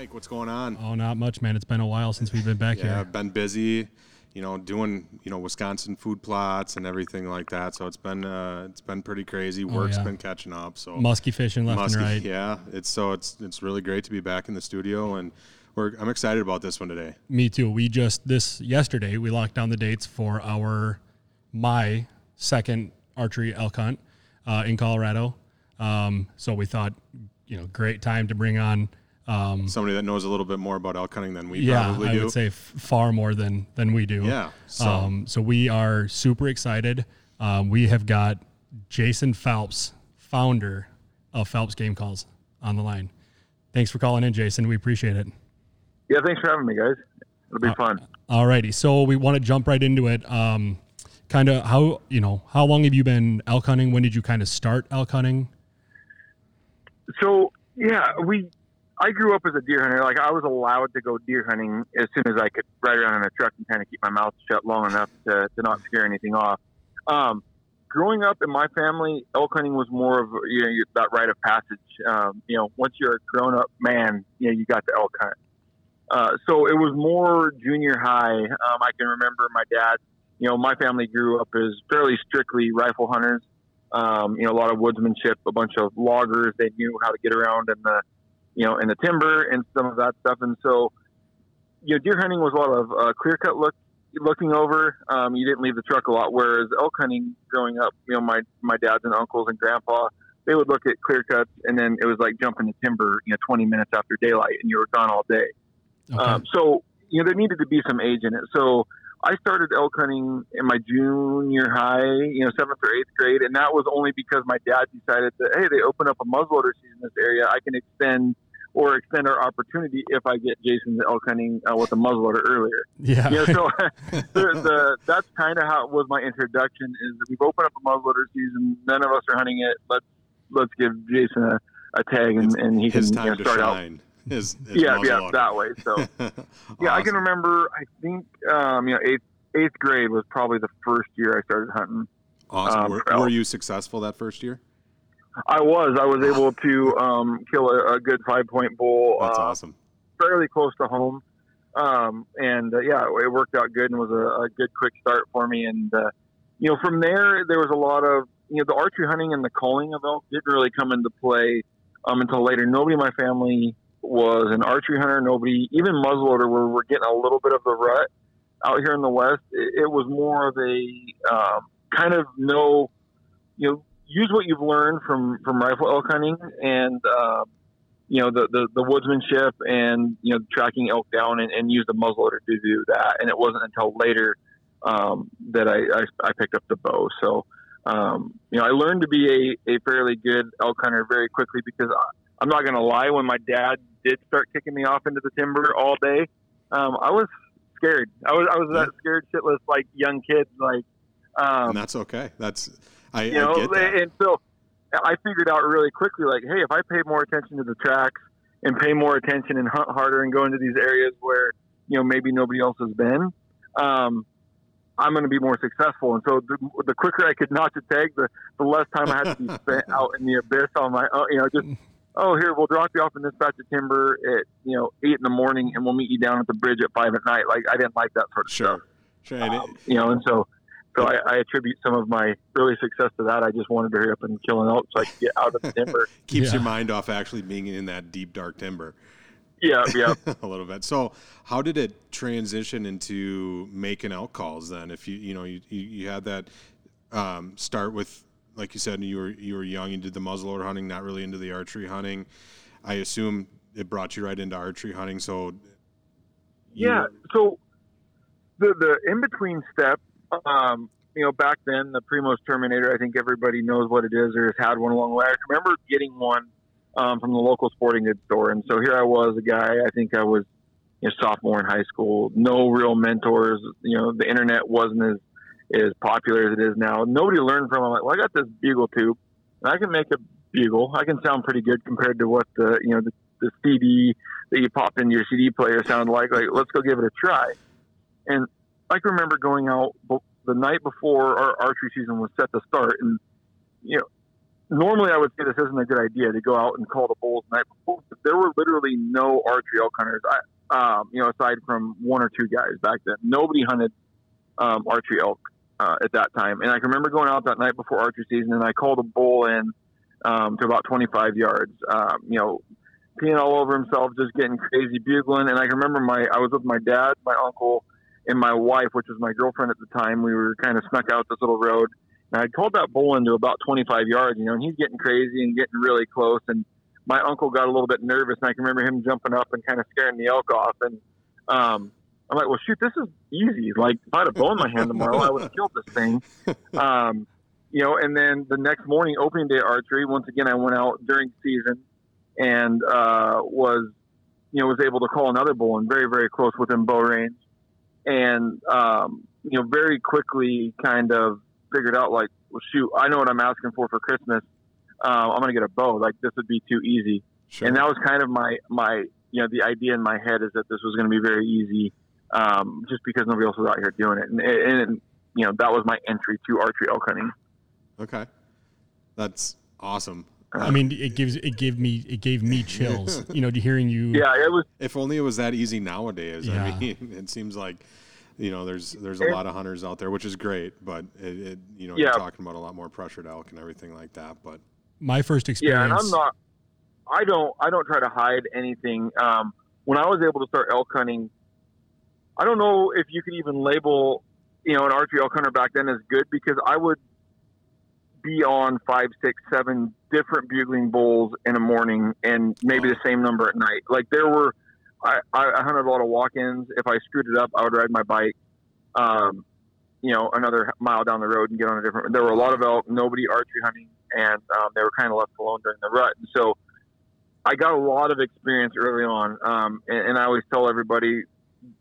Mike, what's going on? Oh, not much, man. It's been a while since we've been back yeah, here. I've been busy, you know, doing you know Wisconsin food plots and everything like that. So it's been uh, it's been pretty crazy. Work's Oh, yeah. been catching up. So Musky fishing left Musky- and right. yeah, it's so it's it's really great to be back in the studio, and we're I'm excited about this one today. Me too. We just this yesterday we locked down the dates for our my second archery elk hunt uh, in Colorado. Um, so we thought, you know, great time to bring on. Um, Somebody that knows a little bit more about elk hunting than we yeah, probably I do. would say f- far more than than we do. Yeah, so- Um, so we are super excited. Um, we have got Jason Phelps, founder of Phelps Game Calls, on the line. Thanks for calling in, Jason. We appreciate it. Yeah, thanks for having me, guys. It'll be fun. All righty. so we want to jump right into it. Um, kind of how you know how long have you been elk hunting? When did you kind of start elk hunting? So yeah, we. I grew up as a deer hunter. Like I was allowed to go deer hunting as soon as I could ride around in a truck and kind of keep my mouth shut long enough to, to not scare anything off. Um, growing up in my family, elk hunting was more of you know that rite of passage. Um, you know, once you're a grown up man, you know you got to elk hunt. Uh, so it was more junior high. Um, I can remember my dad. You know, my family grew up as fairly strictly rifle hunters. Um, you know, a lot of woodsmanship, a bunch of loggers. They knew how to get around in the, you know, in the timber and some of that stuff. And so, you know, deer hunting was a lot of uh, clear cut look, looking over. Um, you didn't leave the truck a lot. Whereas elk hunting, growing up, you know, my my dads and uncles and grandpa, they would look at clear cuts, and then it was like jumping the timber, you know, 20 minutes after daylight, and you were gone all day. Okay. Um, so you know there needed to be some age in it. So I started elk hunting in my junior high, you know, seventh or eighth grade, and that was only because my dad decided that hey, they open up a muzzleloader season in this area. I can extend or extend our opportunity if I get Jason's elk hunting uh, with a muzzleloader earlier. yeah. You know, so the, the, that's kind of how it was my introduction. Is we've opened up a muzzleloader season. None of us are hunting it. Let's let's give Jason a, a tag, and, and he can you know, start out. His, his yeah, yeah, that way. So yeah, I can remember. I think um, you know eighth eighth grade was probably the first year I started hunting. Awesome. um, were, were you successful that first year? I was I was able to um, kill a, a good five point bull That's uh, awesome. fairly close to home, um, and uh, yeah, it worked out good and was a, a good quick start for me. And uh, you know, from there there was a lot of you know the archery hunting and the calling of elk didn't really come into play um, until later. Nobody in my family was an archery hunter. Nobody, even muzzleloader, where we're getting a little bit of the rut out here in the west. It, it was more of a um, kind of no, you know, use what you've learned from from rifle elk hunting and. Um, you know the, the the woodsmanship and you know tracking elk down and, and use the muzzleloader to do that. And it wasn't until later um, that I, I I picked up the bow. So um, you know I learned to be a, a fairly good elk hunter very quickly because I'm not going to lie. When my dad did start kicking me off into the timber all day, um, I was scared. I was I was that scared shitless like young kid like. Um, and that's okay. That's I, you know, I get that. and so I figured out really quickly, like, hey, if I pay more attention to the tracks and pay more attention and hunt harder and go into these areas where you know maybe nobody else has been, um, I'm going to be more successful. And so the, the quicker I could notch a tag, the, the less time I had to be spent out in the abyss on my, own, you know, just. Oh, here we'll drop you off in this patch of timber at you know eight in the morning, and we'll meet you down at the bridge at five at night. Like I didn't like that sort of stuff Sure. Sure. And um, you know, and so so I, I attribute some of my early success to that. I just wanted to hurry up and kill an elk so I could get out of the timber. keeps Yeah. your mind off actually being in that deep dark timber yeah, yeah. a little bit. So, how did it transition into making elk calls then? If you you know you you, you had that um, start with like you said you were you were young, you did the muzzleloader hunting, not really into the archery hunting. I assume it brought you right into archery hunting. So, Yeah. So the the in between step, um, you know, back then the Primos Terminator, I think everybody knows what it is or has had one along the way. I remember getting one um, from the local sporting goods store, and so here I was, a guy. I think I was you know, sophomore in high school. No real mentors. You know, the internet wasn't as as popular as it is now. Nobody learned from. I'm like, well, I got this bugle tube, and I can make a bugle. I can sound pretty good compared to what the you know the, the CD that you pop into your CD player sounded like. Like, let's go give it a try. And I can remember going out the night before our archery season was set to start, and you know, normally I would say this isn't a good idea to go out and call the bulls the night before. But there were literally no archery elk hunters. I, um, you know, aside from one or two guys back then, nobody hunted um, archery elk uh, at that time. And I can remember going out that night before archery season, and I called a bull in um, to about 25 yards. Um, you know, peeing all over himself, just getting crazy, bugling. And I can remember my I was with my dad, my uncle, and my wife, which was my girlfriend at the time. We were kind of snuck out this little road. And I called that bull into about 25 yards, you know, and he's getting crazy and getting really close. And my uncle got a little bit nervous, and I can remember him jumping up and kind of scaring the elk off. And um, I'm like, well, shoot, this is easy. Like, if I had a bow in my hand tomorrow, I would have killed this thing. Um, you know, and then the next morning, opening day archery, once again, I went out during season and uh, was, you know, was able to call another bull and very, very close within bow range. And, um, you know, very quickly kind of figured out, like, well, shoot, I know what I'm asking for for Christmas. Um, I'm going to get a bow. Like, this would be too easy. Sure. And that was kind of my, my, you know, the idea in my head is that this was going to be very easy um, just because nobody else was out here doing it. And, and, you know, that was my entry to archery elk hunting. Okay, that's awesome. I mean, it gives it gave me it gave me chills. You know, to hearing you. Yeah, it was. If only it was that easy nowadays. Yeah. I mean, it seems like you know there's there's a It- lot of hunters out there, which is great, but it, it you know Yeah. you're talking about a lot more pressured elk and everything like that. But My first experience. Yeah, and I'm not. I don't. I don't try to hide anything. Um, when I was able to start elk hunting, I don't know if you could even label, you know, an archery elk hunter back then as good because I would be on five, six, seven different bugling bulls in a morning and maybe the same number at night. Like there were, I, I hunted a lot of walk-ins. If I screwed it up, I would ride my bike, um, you know, another mile down the road and get on a different. There were a lot of elk, nobody archery hunting, and um, they were kind of left alone during the rut. And so, I got a lot of experience early on, um, and, and I always tell everybody,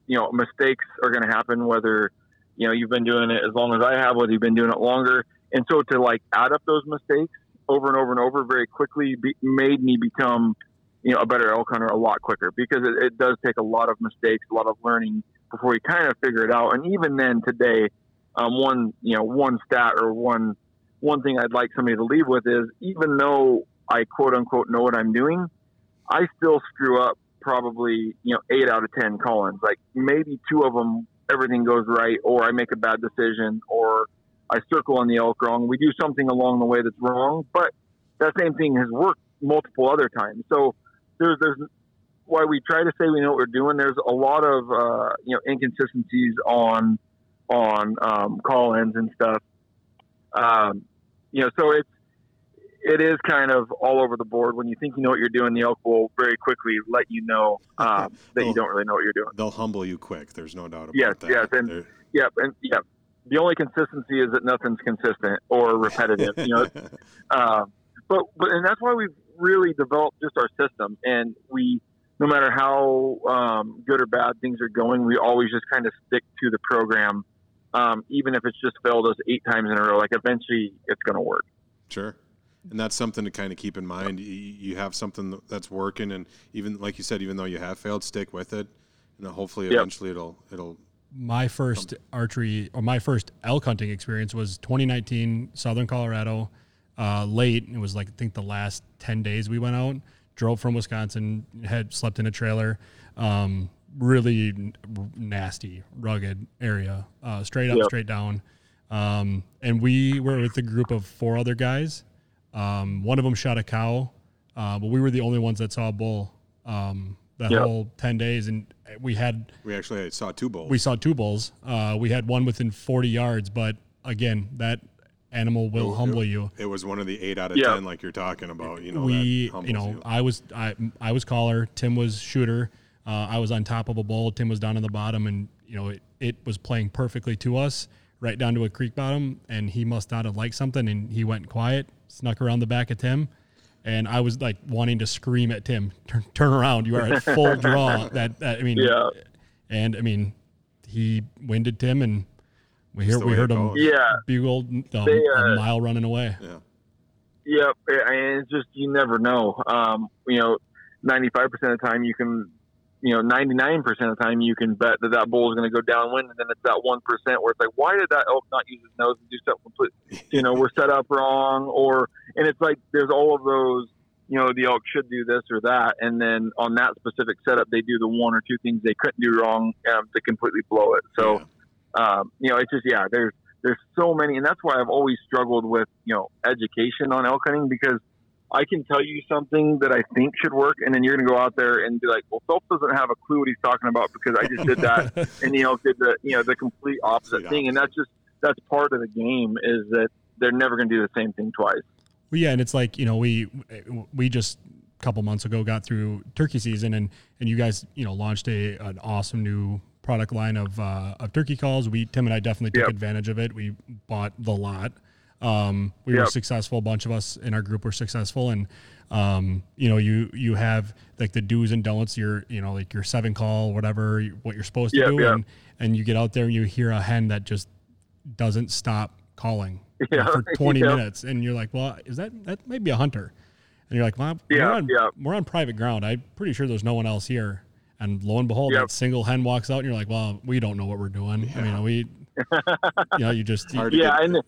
you know, mistakes are going to happen whether you know you've been doing it as long as I have, whether you've been doing it longer. And so to like add up those mistakes over and over and over very quickly be, made me become, you know, a better elk hunter a lot quicker because it, it does take a lot of mistakes, a lot of learning before you kind of figure it out. And even then today, um, one, you know, one stat or one, one thing I'd like somebody to leave with is even though I quote unquote know what I'm doing, I still screw up probably, you know, eight out of 10 call-ins. Like maybe two of them, everything goes right, or I make a bad decision, or I circle on the elk wrong. We do something along the way that's wrong, but that same thing has worked multiple other times. So there's, there's, why we try to say we know what we're doing. There's a lot of, uh, you know, inconsistencies on, on, um, call-ins and stuff. Um, you know, so it's, it is kind of all over the board. When you think you know what you're doing, the elk will very quickly let you know um, that you don't really know what you're doing. they'll humble you quick. There's no doubt about Yes, that. yes, and- They're- Yep, and yep. The only consistency is that nothing's consistent or repetitive. You know, um, but but and that's why we've really developed just our system, and we, no matter how um, good or bad things are going, we always just kind of stick to the program, um, even if it's just failed us eight times in a row. Like eventually, it's going to work. Sure. And that's something to kind of keep in mind. You, you have something that's working, and even like you said, even though you have failed, stick with it, and hopefully, Yep. eventually, it'll it'll. my first archery or my first elk hunting experience was 2019 southern colorado uh, late it was like i think the last 10 days we went out drove from wisconsin had slept in a trailer um, really n- nasty rugged area uh, straight up Yep. straight down um, and we were with a group of four other guys um, one of them shot a cow uh, but we were the only ones that saw a bull um, that Yep. whole 10 days and we had We actually saw two bulls. we saw two bulls. Uh, we had one within 40 yards, but again, that animal will It- humble it- you. It was one of the eight out of Yeah. ten, like you're talking about. You know, we, you know, you. I was I I was caller. Tim was shooter. Uh, I was on top of a bull. Tim was down on the bottom, and you know it, it was playing perfectly to us, right down to a creek bottom. And he must not have liked something, and he went quiet, snuck around the back of Tim, and I was like wanting to scream at Tim, turn, turn around, you are at full draw. That, that I mean, Yeah. and I mean, he winded Tim, and we hear we heard him. Yeah, bugle um, They, a uh, mile running away. yeah. Yep, and it's just you never know. Um, you know, ninety five percent of the time you can, you know, ninety nine percent of the time you can bet that that bull is going to go downwind, and then it's that one percent where it's like, why did that elk not use his nose and do something completely? You know, we're set up wrong, or and it's like there's all of those you know, the elk should do this or that. And then on that specific setup, they do the one or two things they couldn't do wrong um, to completely blow it. So, yeah. um, you know, it's just, yeah, there's, there's so many. And that's why I've always struggled with, you know, education on elk hunting because I can tell you something that I think should work. And then you're going to go out there and be like, well, Phelps doesn't have a clue what he's talking about because I just did that. and, you know, did the, you know, the complete opposite thing. And that's just, that's part of the game is that they're never going to do the same thing twice. Well, yeah, and it's like you know we we just a couple months ago got through turkey season, and and you guys you know launched a an awesome new product line of uh, of turkey calls. We Tim and I definitely took yep. advantage of it. We bought the lot. Um, we yep. were successful. A bunch of us in our group were successful, and um, you know you you have like the do's and don'ts. Your you know like your seven call, whatever what you're supposed to yep, do, and and you get out there and you hear a hen that just doesn't stop calling yeah, for 20 yeah. minutes, and you're like, well, is that that may be a hunter? And you're like, well, yeah, we're on, yeah. we're on private ground. I'm pretty sure there's no one else here. And lo and behold, yep. that single hen walks out, and you're like, well, we don't know what we're doing. Yeah. I mean, we, you know, you just, you, yeah, get, and,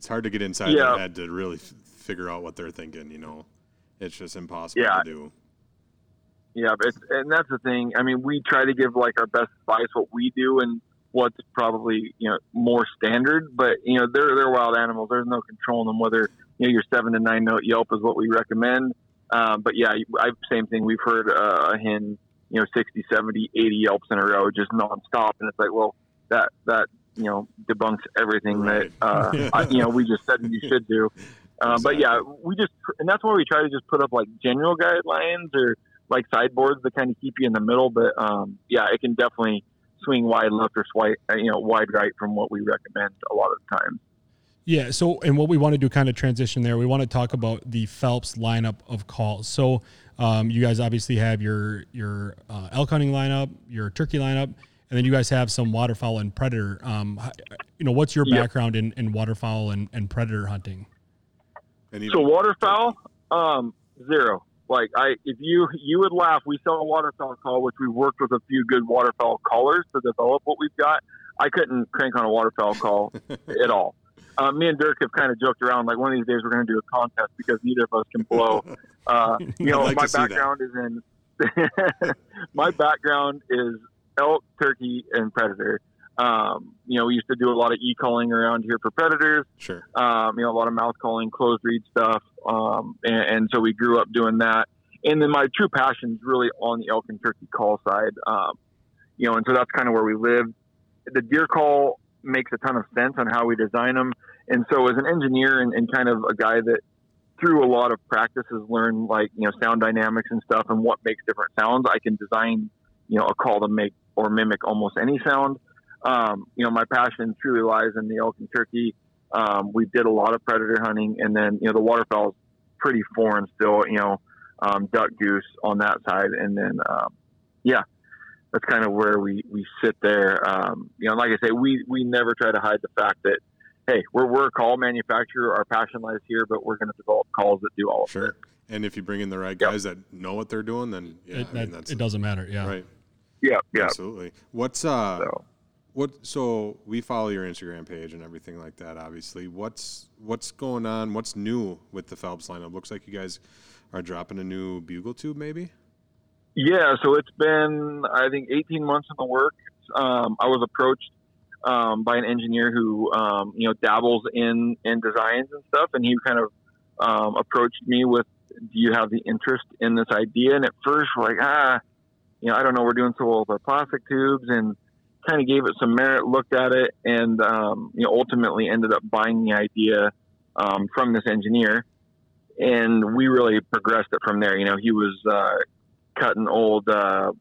it's hard to get inside yeah. their head to really f- figure out what they're thinking. You know, it's just impossible yeah. to do. Yeah, but and that's the thing. I mean, we try to give like our best advice, what we do, and what's probably you know more standard. But you know they're they're wild animals. There's no controlling them. Whether you know your seven to nine note Yelp is what we recommend. Um, but yeah, I same thing. We've heard uh, a hen you know 60, 70, 80 Yelps in a row just nonstop, and it's like well that that you know debunks everything right. that uh, I, you know we just said you should do. Uh, exactly. But yeah, we just and that's why we try to just put up like general guidelines or like sideboards that kind of keep you in the middle. But um, yeah, it can definitely swing wide left or swipe, uh, you know, wide right from what we recommend a lot of the time. Yeah. So, and what we want to do, kind of transition there, we want to talk about the Phelps lineup of calls. So, um, you guys obviously have your your uh, elk hunting lineup, your turkey lineup, and then you guys have some waterfowl and predator. Um, you know, what's your yep. background in, in waterfowl and, and predator hunting? So waterfowl, um, zero. Like I, if you you would laugh, we sell a waterfowl call, which we worked with a few good waterfowl callers to develop what we've got. I couldn't crank on a waterfowl call at all. Uh, me and Dirk have kind of joked around like one of these days we're going to do a contest because neither of us can blow. Uh, you know, like my background is in my background is elk, turkey, and predator. Um, you know, we used to do a lot of e calling around here for predators. Sure. Um, you know, a lot of mouth calling, closed reed stuff. Um, and, and, so we grew up doing that. And then my true passion is really on the elk and turkey call side. Um, you know, and so that's kind of where we live. The deer call makes a ton of sense on how we design them. And so as an engineer and, and kind of a guy that through a lot of practices learned like, you know, sound dynamics and stuff and what makes different sounds, I can design, you know, a call to make or mimic almost any sound um, you know, my passion truly lies in the elk and turkey. Um, we did a lot of predator hunting, and then you know the waterfowl is pretty foreign still. You know, um, duck, goose on that side, and then um, yeah, that's kind of where we we sit there. Um, you know, like I say, we we never try to hide the fact that hey, we're we're a call manufacturer. Our passion lies here, but we're going to develop calls that do all sure. of it. And if you bring in the right guys yep. that know what they're doing, then yeah, it, I mean, it doesn't matter. Yeah, right. Yeah, yeah, absolutely. What's uh? So what so we follow your Instagram page and everything like that. Obviously, what's what's going on? What's new with the Phelps lineup? Looks like you guys are dropping a new bugle tube, maybe. Yeah, so it's been I think 18 months in the works. Um, I was approached um, by an engineer who um, you know dabbles in in designs and stuff, and he kind of um, approached me with, "Do you have the interest in this idea?" And at first, we're like, ah, you know, I don't know. We're doing so well with our plastic tubes and kind of gave it some merit, looked at it, and um, you know ultimately ended up buying the idea um, from this engineer, and we really progressed it from there. You know, he was uh, cutting old. Uh,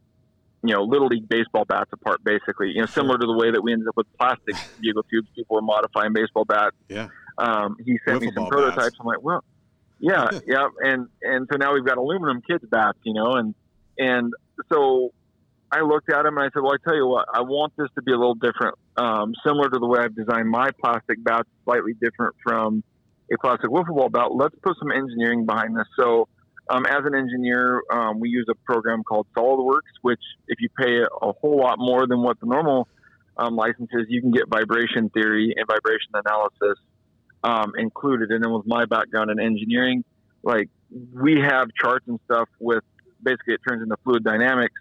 you know, little league baseball bats apart, basically. You know, similar to the way that we ended up with plastic bugle tubes. People were modifying baseball bats. Yeah. Um, he sent Wiffle me some prototypes. Bats. I'm like, well, yeah, yeah, and and so now we've got aluminum kids bats, you know, and and so I looked at him and I said, "Well, I tell you what, I want this to be a little different, um, similar to the way I've designed my plastic bats, slightly different from a plastic wiffle ball bat. Let's put some engineering behind this." So, um, as an engineer, um, we use a program called SolidWorks, which, if you pay a whole lot more than what the normal um, license is, you can get vibration theory and vibration analysis um, included. And then with my background in engineering, like we have charts and stuff with basically it turns into fluid dynamics.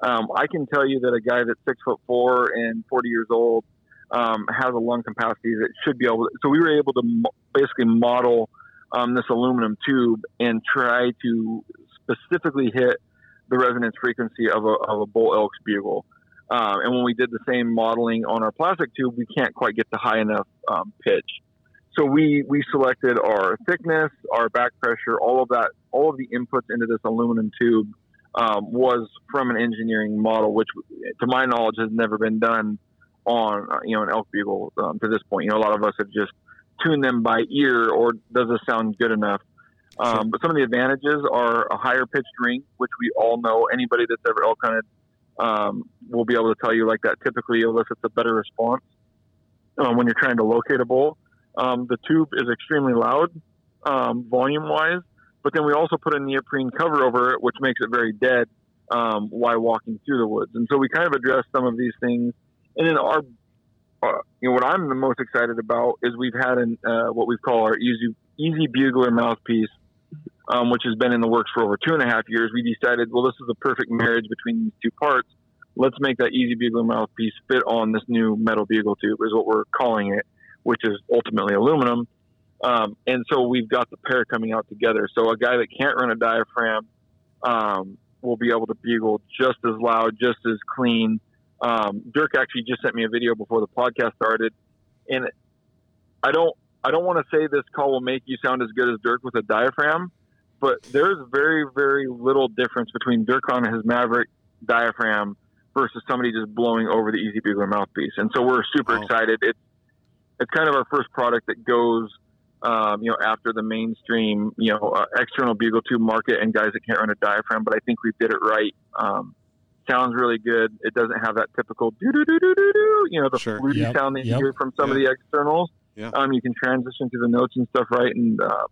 Um, I can tell you that a guy that's six foot four and 40 years old um, has a lung capacity that should be able. To, so we were able to mo- basically model um, this aluminum tube and try to specifically hit the resonance frequency of a, of a bull elk's bugle. Um, and when we did the same modeling on our plastic tube, we can't quite get the high enough um, pitch. So we we selected our thickness, our back pressure, all of that, all of the inputs into this aluminum tube um, was from an engineering model, which, to my knowledge, has never been done on uh, you know an elk bugle um, to this point. You know, a lot of us have just tuned them by ear, or does this sound good enough? Um. But some of the advantages are a higher pitched ring, which we all know. Anybody that's ever elk hunted um, will be able to tell you like that typically elicits a better response um, when you're trying to locate a bull. Um, the tube is extremely loud, um, volume wise, but then we also put a neoprene cover over it, which makes it very dead um, while walking through the woods. And so we kind of address some of these things. And then our, uh, you know, what I'm the most excited about is we've had an, uh, what we call our easy, easy bugler mouthpiece, um, which has been in the works for over two and a half years. We decided, well, this is a perfect marriage between these two parts. Let's make that easy bugler mouthpiece fit on this new metal bugle tube, is what we're calling it which is ultimately aluminum. Um, and so we've got the pair coming out together. So a guy that can't run a diaphragm um, will be able to bugle just as loud, just as clean. Um, Dirk actually just sent me a video before the podcast started, and I don't I don't want to say this call will make you sound as good as Dirk with a diaphragm, but there's very very little difference between Dirk on his Maverick diaphragm versus somebody just blowing over the Easy Bugler mouthpiece. And so we're super wow. excited. It's it's kind of our first product that goes, um, you know, after the mainstream, you know, uh, external bugle tube market and guys that can't run a diaphragm. But I think we did it right. Um, sounds really good. It doesn't have that typical do do do do do do, you know, the sure. fluty yep. sound that you hear from some yep. of the externals. Yeah. Um, you can transition to the notes and stuff right, and uh,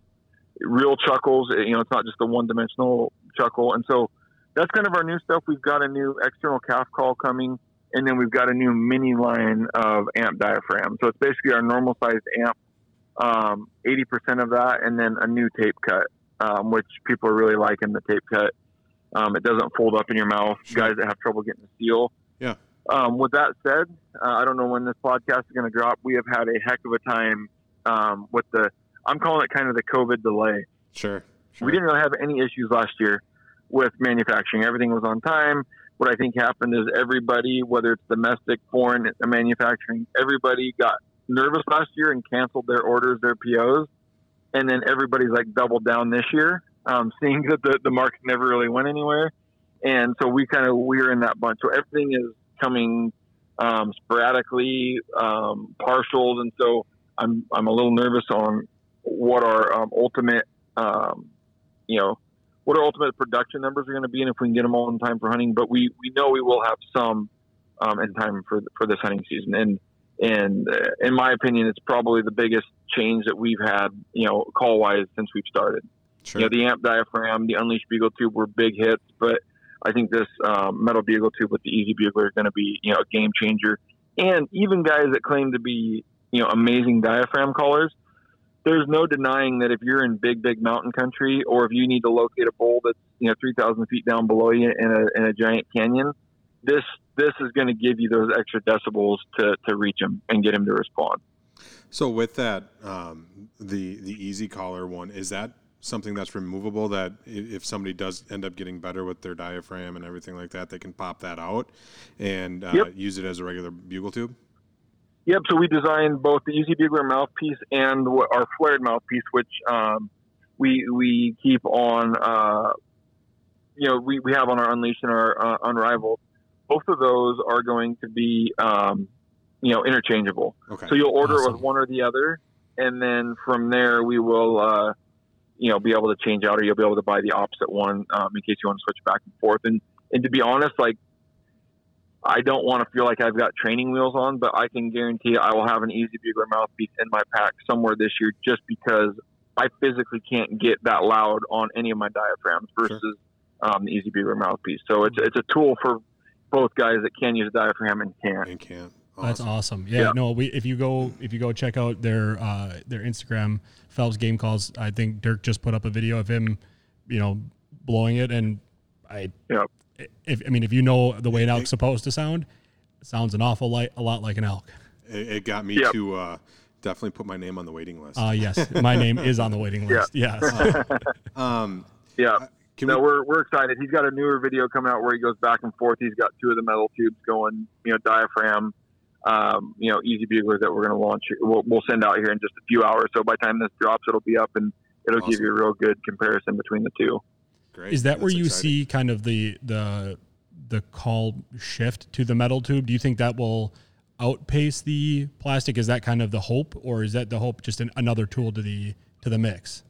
real chuckles. You know, it's not just a one-dimensional chuckle. And so that's kind of our new stuff. We've got a new external calf call coming and then we've got a new mini line of amp diaphragm. So it's basically our normal sized amp, um, 80% of that, and then a new tape cut, um, which people are really liking the tape cut. Um, it doesn't fold up in your mouth. Guys that have trouble getting the seal. Yeah. Um, with that said, uh, I don't know when this podcast is going to drop. We have had a heck of a time um, with the. I'm calling it kind of the COVID delay. Sure, sure. We didn't really have any issues last year with manufacturing. Everything was on time what I think happened is everybody, whether it's domestic, foreign manufacturing, everybody got nervous last year and canceled their orders, their POs, and then everybody's like doubled down this year, um, seeing that the, the market never really went anywhere, and so we kind of we're in that bunch. So everything is coming um, sporadically, um, partials, and so I'm I'm a little nervous on what our um, ultimate, um, you know what our ultimate production numbers are going to be and if we can get them all in time for hunting. But we, we know we will have some um, in time for for this hunting season. And and uh, in my opinion, it's probably the biggest change that we've had, you know, call wise since we've started. Sure. You know, the amp diaphragm, the unleashed bugle tube were big hits, but I think this um, metal bugle tube with the easy bugler is going to be, you know, a game changer. And even guys that claim to be, you know, amazing diaphragm callers, there's no denying that if you're in big, big mountain country, or if you need to locate a bull that's you know 3,000 feet down below you in a in a giant canyon, this this is going to give you those extra decibels to to reach him and get him to respond. So with that, um, the the easy collar one is that something that's removable that if somebody does end up getting better with their diaphragm and everything like that, they can pop that out and uh, yep. use it as a regular bugle tube. Yep. So we designed both the Easy Bugler mouthpiece and our flared mouthpiece, which um, we we keep on. Uh, you know, we, we have on our Unleashed and our uh, Unrivaled. Both of those are going to be, um, you know, interchangeable. Okay. So you'll order awesome. with one or the other, and then from there we will, uh, you know, be able to change out, or you'll be able to buy the opposite one um, in case you want to switch back and forth. And and to be honest, like I don't want to feel like I've got training wheels on, but I can guarantee I will have an easy bugler mouthpiece in my pack somewhere this year just because I physically can't get that loud on any of my diaphragms versus sure. um, the easy bugler mouthpiece. So it's it's a tool for both guys that can use a diaphragm and can't. And can't. That's awesome. Yeah, Yeah. no, we if you go if you go check out their uh, their Instagram Phelps game calls, I think Dirk just put up a video of him, you know, blowing it, and I Yep. If I mean if you know the way an elk's supposed to sound, it sounds an awful like a lot like an elk. It, it got me Yep. to uh, definitely put my name on the waiting list. Uh, yes, my name is on the waiting Yeah. list. Yes, um, Yeah. can no, we, we're we're excited. He's got a newer video coming out where he goes back and forth. He's got two of the metal tubes going, you know, diaphragm, um, you know, easy bugler that we're going to launch. We'll, we'll send out here in just a few hours. So by the time this drops, it'll be up and it'll give you a real good comparison between the two. Great. is that where you exciting. see kind of the the the call shift to the metal tube? Do you think that will outpace the plastic? Is that kind of the hope, or is that the hope just an, another tool to the to the mix?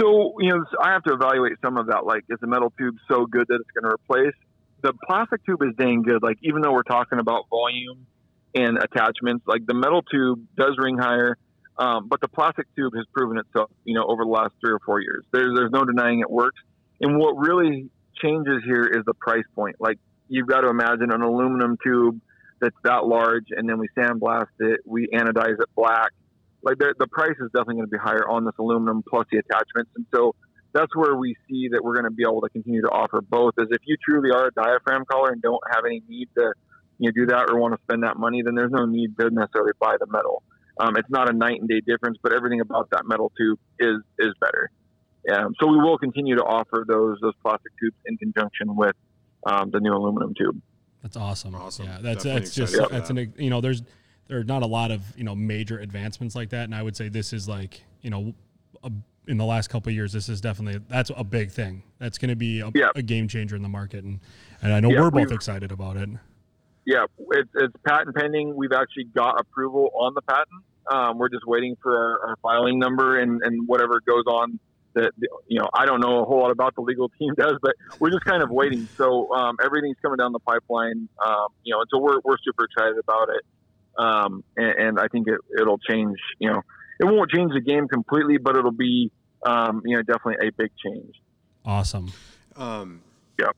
So, you know, I have to evaluate some of that. Like, is the metal tube so good that it's going to replace? The plastic tube is dang good. Like, even though we're talking about volume and attachments, like the metal tube does ring higher, um, but the plastic tube has proven itself, you know, over the last three or four years. There's, there's no denying it works. And what really changes here is the price point. Like, you've got to imagine an aluminum tube that's that large, and then we sandblast it, we anodize it black like the, price is definitely going to be higher on this aluminum plus the attachments. And so that's where we see that we're going to be able to continue to offer both is if you truly are a diaphragm collar and don't have any need to you know, do that or want to spend that money, then there's no need to necessarily buy the metal. Um, it's not a night and day difference, but everything about that metal tube is, is better. Um, so we will continue to offer those, those plastic tubes in conjunction with um, the new aluminum tube. That's awesome. Awesome. Yeah, that's Definitely that's just excited that's an you know there's there are not a lot of you know major advancements like that, and I would say this is like you know a, in the last couple of years this is definitely that's a big thing. That's going to be a, Yeah. a game changer in the market, and and I know Yeah, we're both excited about it. Yeah, it's, it's patent pending. We've actually got approval on the patent. Um, we're just waiting for our, our filing number and, and whatever goes on. That you know, I don't know a whole lot about the legal team does, but we're just kind of waiting. So um, everything's coming down the pipeline. Um, you know, and so we're we're super excited about it. Um, and, and I think it it'll change. You know, it won't change the game completely, but it'll be um, you know definitely a big change. Awesome. Um, Yep.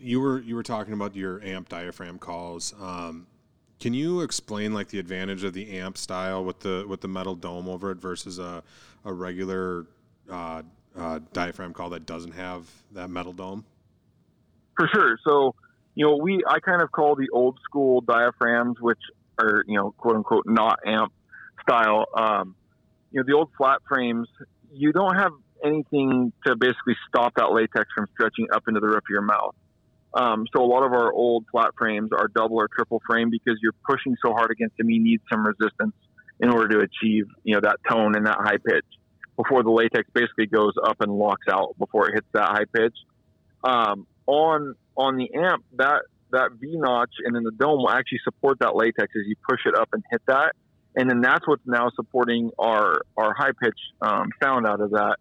You were you were talking about your amp diaphragm calls. Um, can you explain like the advantage of the amp style with the with the metal dome over it versus a a regular uh, uh, diaphragm call that doesn't have that metal dome? For sure. So, you know, we I kind of call the old school diaphragms, which are you know quote unquote not amp style. Um, you know, the old flat frames, you don't have anything to basically stop that latex from stretching up into the roof of your mouth. Um, so a lot of our old flat frames are double or triple frame because you're pushing so hard against them. You need some resistance in order to achieve you know that tone and that high pitch before the latex basically goes up and locks out before it hits that high pitch. Um, on on the amp, that that V notch and then the dome will actually support that latex as you push it up and hit that, and then that's what's now supporting our our high pitch um, sound out of that.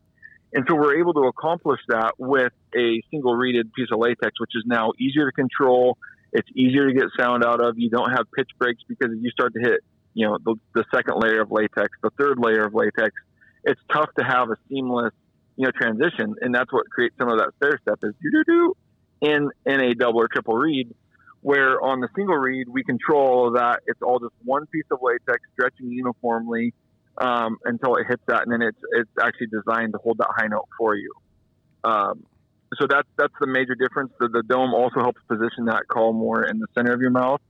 And so we're able to accomplish that with a single reeded piece of latex, which is now easier to control. It's easier to get sound out of. You don't have pitch breaks because if you start to hit, you know, the, the second layer of latex, the third layer of latex, it's tough to have a seamless, you know, transition. And that's what creates some of that stair step is do do do in in a double or triple reed, Where on the single reed we control that. It's all just one piece of latex stretching uniformly um, until it hits that, and then it's it's actually designed to hold that high note for you. Um, so that's that's the major difference. The, the dome also helps position that call more in the center of your mouth,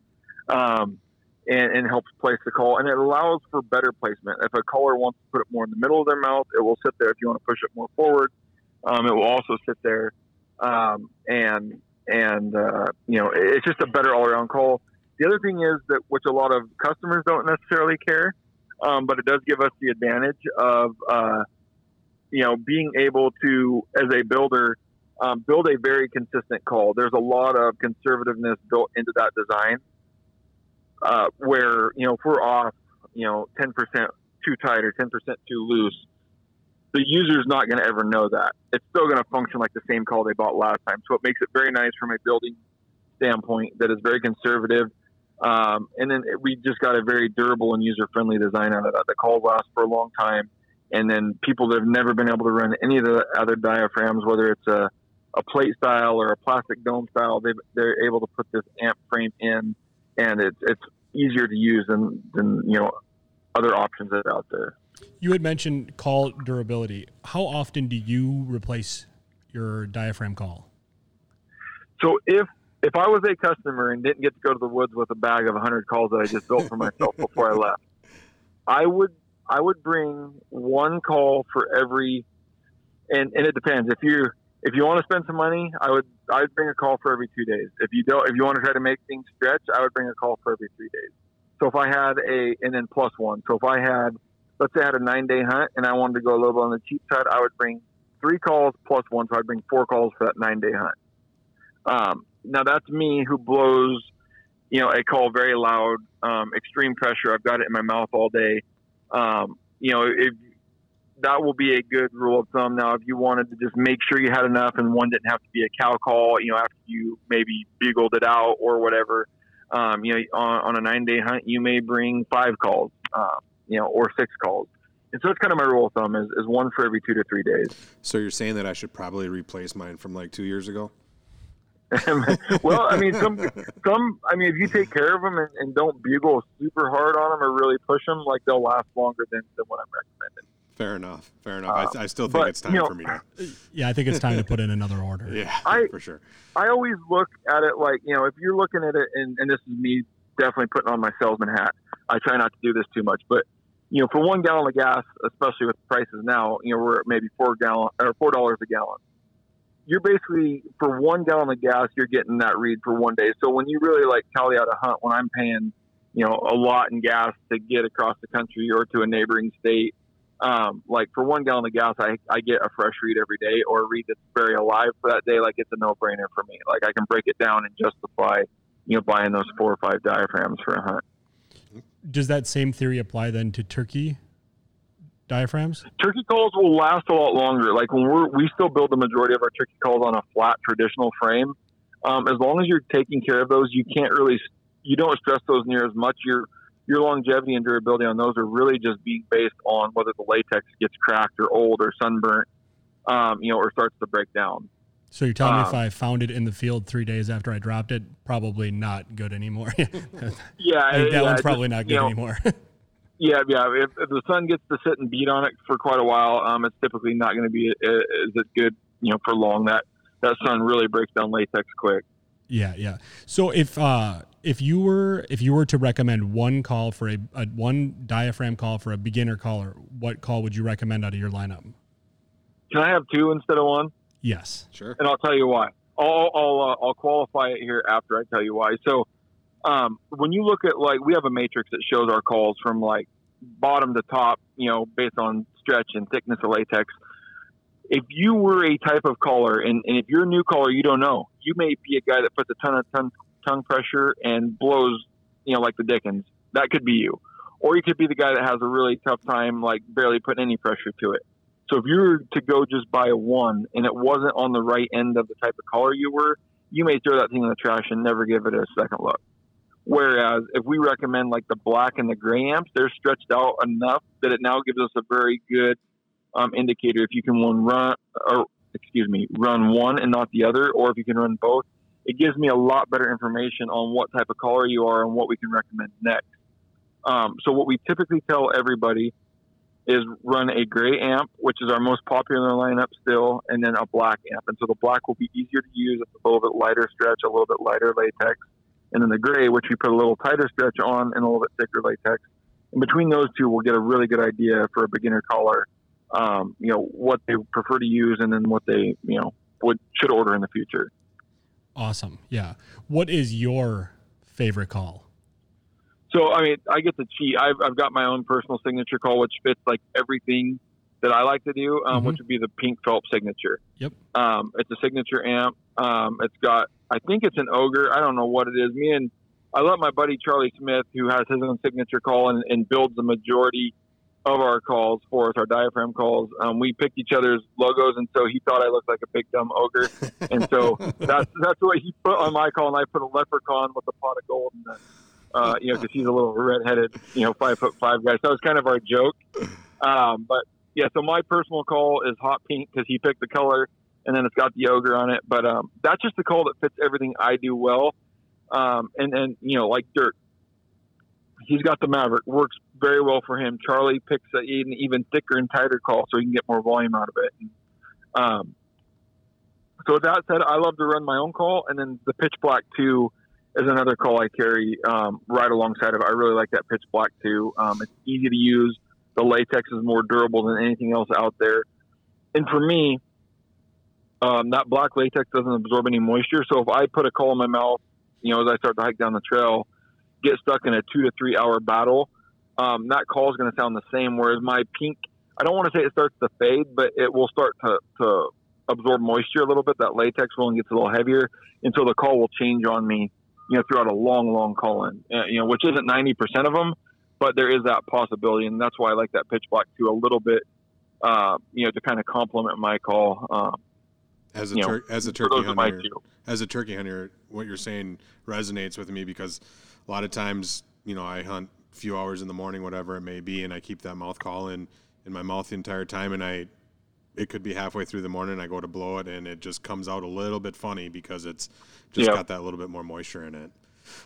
um, and, and helps place the call, and it allows for better placement. If a caller wants to put it more in the middle of their mouth, it will sit there. If you want to push it more forward, um, it will also sit there, um, and and uh, you know it's just a better all around call. The other thing is that which a lot of customers don't necessarily care um, but it does give us the advantage of uh, you know being able to as a builder um, build a very consistent call there's a lot of conservativeness built into that design uh, where you know if we're off you know 10% too tight or 10% too loose the user's not going to ever know that it's still going to function like the same call they bought last time so it makes it very nice from a building standpoint that is very conservative um, and then we just got a very durable and user friendly design out of that. The calls last for a long time. And then people that have never been able to run any of the other diaphragms, whether it's a, a plate style or a plastic dome style, they they're able to put this amp frame in, and it's it's easier to use than than you know other options that are out there. You had mentioned call durability. How often do you replace your diaphragm call? So if if I was a customer and didn't get to go to the woods with a bag of 100 calls that I just built for myself before I left, I would I would bring one call for every, and, and it depends. If you if you want to spend some money, I would I would bring a call for every two days. If you don't, if you want to try to make things stretch, I would bring a call for every three days. So if I had a and then plus one. So if I had let's say I had a nine day hunt and I wanted to go a little bit on the cheap side, I would bring three calls plus one. So I'd bring four calls for that nine day hunt. Um, now that's me who blows, you know, a call very loud, um, extreme pressure. I've got it in my mouth all day. Um, you know, if that will be a good rule of thumb. Now, if you wanted to just make sure you had enough and one didn't have to be a cow call, you know, after you maybe bugled it out or whatever, um, you know, on, on, a nine day hunt, you may bring five calls, uh, you know, or six calls. And so it's kind of my rule of thumb is, is one for every two to three days. So you're saying that I should probably replace mine from like two years ago? well, I mean, some, some, I mean, if you take care of them and, and, don't bugle super hard on them or really push them, like they'll last longer than, than what I'm recommending. Fair enough. Fair enough. Uh, I, I, still think but, it's time you know, for me to. Yeah, I think it's time to put in another order. yeah, I, for sure. I always look at it like, you know, if you're looking at it, and, and this is me definitely putting on my salesman hat. I try not to do this too much, but you know, for one gallon of gas, especially with prices now, you know, we're at maybe four gallon or four dollars a gallon you're basically for one gallon of gas, you're getting that reed for one day. So when you really like tally out a hunt, when I'm paying, you know, a lot in gas to get across the country or to a neighboring state, um, like for one gallon of gas, I, I get a fresh reed every day or a reed that's very alive for that day. Like it's a no brainer for me. Like I can break it down and justify, you know, buying those four or five diaphragms for a hunt. Does that same theory apply then to turkey diaphragms? Turkey calls will last a lot longer. Like when we're we still build the majority of our turkey calls on a flat traditional frame. Um, as long as you're taking care of those, you can't really you don't stress those near as much. Your your longevity and durability on those are really just being based on whether the latex gets cracked or old or sunburnt, um, you know, or starts to break down. So you're telling um, me if um, I found it in the field three days after I dropped it, probably not good anymore. yeah, that yeah, one's probably just, not good you know, anymore. Yeah, yeah. If, if, the sun gets to sit and beat on it for quite a while, um, it's typically not going to be as good, you know, for long. That that sun really breaks down latex quick. Yeah, yeah. So if uh, if you were if you were to recommend one call for a, a one diaphragm call for a beginner caller, what call would you recommend out of your lineup? Can I have two instead of one? Yes, sure. And I'll tell you why. I'll I'll, uh, I'll qualify it here after I tell you why. So um, when you look at like we have a matrix that shows our calls from like bottom to top, you know, based on stretch and thickness of latex. If you were a type of caller, and, and if you're a new caller, you don't know. You may be a guy that puts a ton of ton, tongue pressure and blows, you know, like the Dickens. That could be you. Or you could be the guy that has a really tough time, like barely putting any pressure to it. So if you were to go just buy a one and it wasn't on the right end of the type of caller you were, you may throw that thing in the trash and never give it a second look. Whereas if we recommend like the black and the gray amps, they're stretched out enough that it now gives us a very good um, indicator if you can one run or excuse me run one and not the other, or if you can run both. It gives me a lot better information on what type of caller you are and what we can recommend next. Um, so what we typically tell everybody is run a gray amp, which is our most popular lineup still, and then a black amp. And so the black will be easier to use. It's a little bit lighter stretch, a little bit lighter latex and then the gray, which we put a little tighter stretch on and a little bit thicker latex. And between those two, we'll get a really good idea for a beginner caller, um, you know, what they prefer to use and then what they, you know, would should order in the future. Awesome. Yeah. What is your favorite call? So, I mean, I get to cheat. I've, I've got my own personal signature call, which fits like everything that I like to do, um, mm-hmm. which would be the pink Phelps signature. Yep. Um, it's a signature amp. Um, it's got I think it's an ogre. I don't know what it is. Me and I let my buddy Charlie Smith, who has his own signature call and, and builds the majority of our calls for us, our diaphragm calls. Um, we picked each other's logos, and so he thought I looked like a big dumb ogre, and so that's that's what he put on my call, and I put a leprechaun with a pot of gold, and uh, you know, because he's a little redheaded, you know, five foot five guy. So that was kind of our joke. Um, but yeah, so my personal call is hot pink because he picked the color and then it's got the ogre on it. But um, that's just the call that fits everything I do well. Um, and and you know, like Dirk, he's got the Maverick. Works very well for him. Charlie picks an even, thicker and tighter call so he can get more volume out of it. And, um, so with that said, I love to run my own call, and then the pitch black two is another call I carry um, right alongside of it. I really like that pitch black two. Um, it's easy to use. The latex is more durable than anything else out there, and for me, um, that black latex doesn't absorb any moisture. So if I put a call in my mouth, you know, as I start to hike down the trail, get stuck in a two to three hour battle, um, that call is going to sound the same. Whereas my pink, I don't want to say it starts to fade, but it will start to, to absorb moisture a little bit. That latex will and gets a little heavier, and so the call will change on me, you know, throughout a long, long call in, uh, you know, which isn't ninety percent of them, but there is that possibility, and that's why I like that pitch black too a little bit, uh, you know, to kind of complement my call. Um, as a tur- as a turkey hunter, as a turkey hunter, what you're saying resonates with me because a lot of times, you know, I hunt few hours in the morning, whatever it may be, and I keep that mouth call in in my mouth the entire time, and I it could be halfway through the morning. I go to blow it, and it just comes out a little bit funny because it's just yep. got that little bit more moisture in it.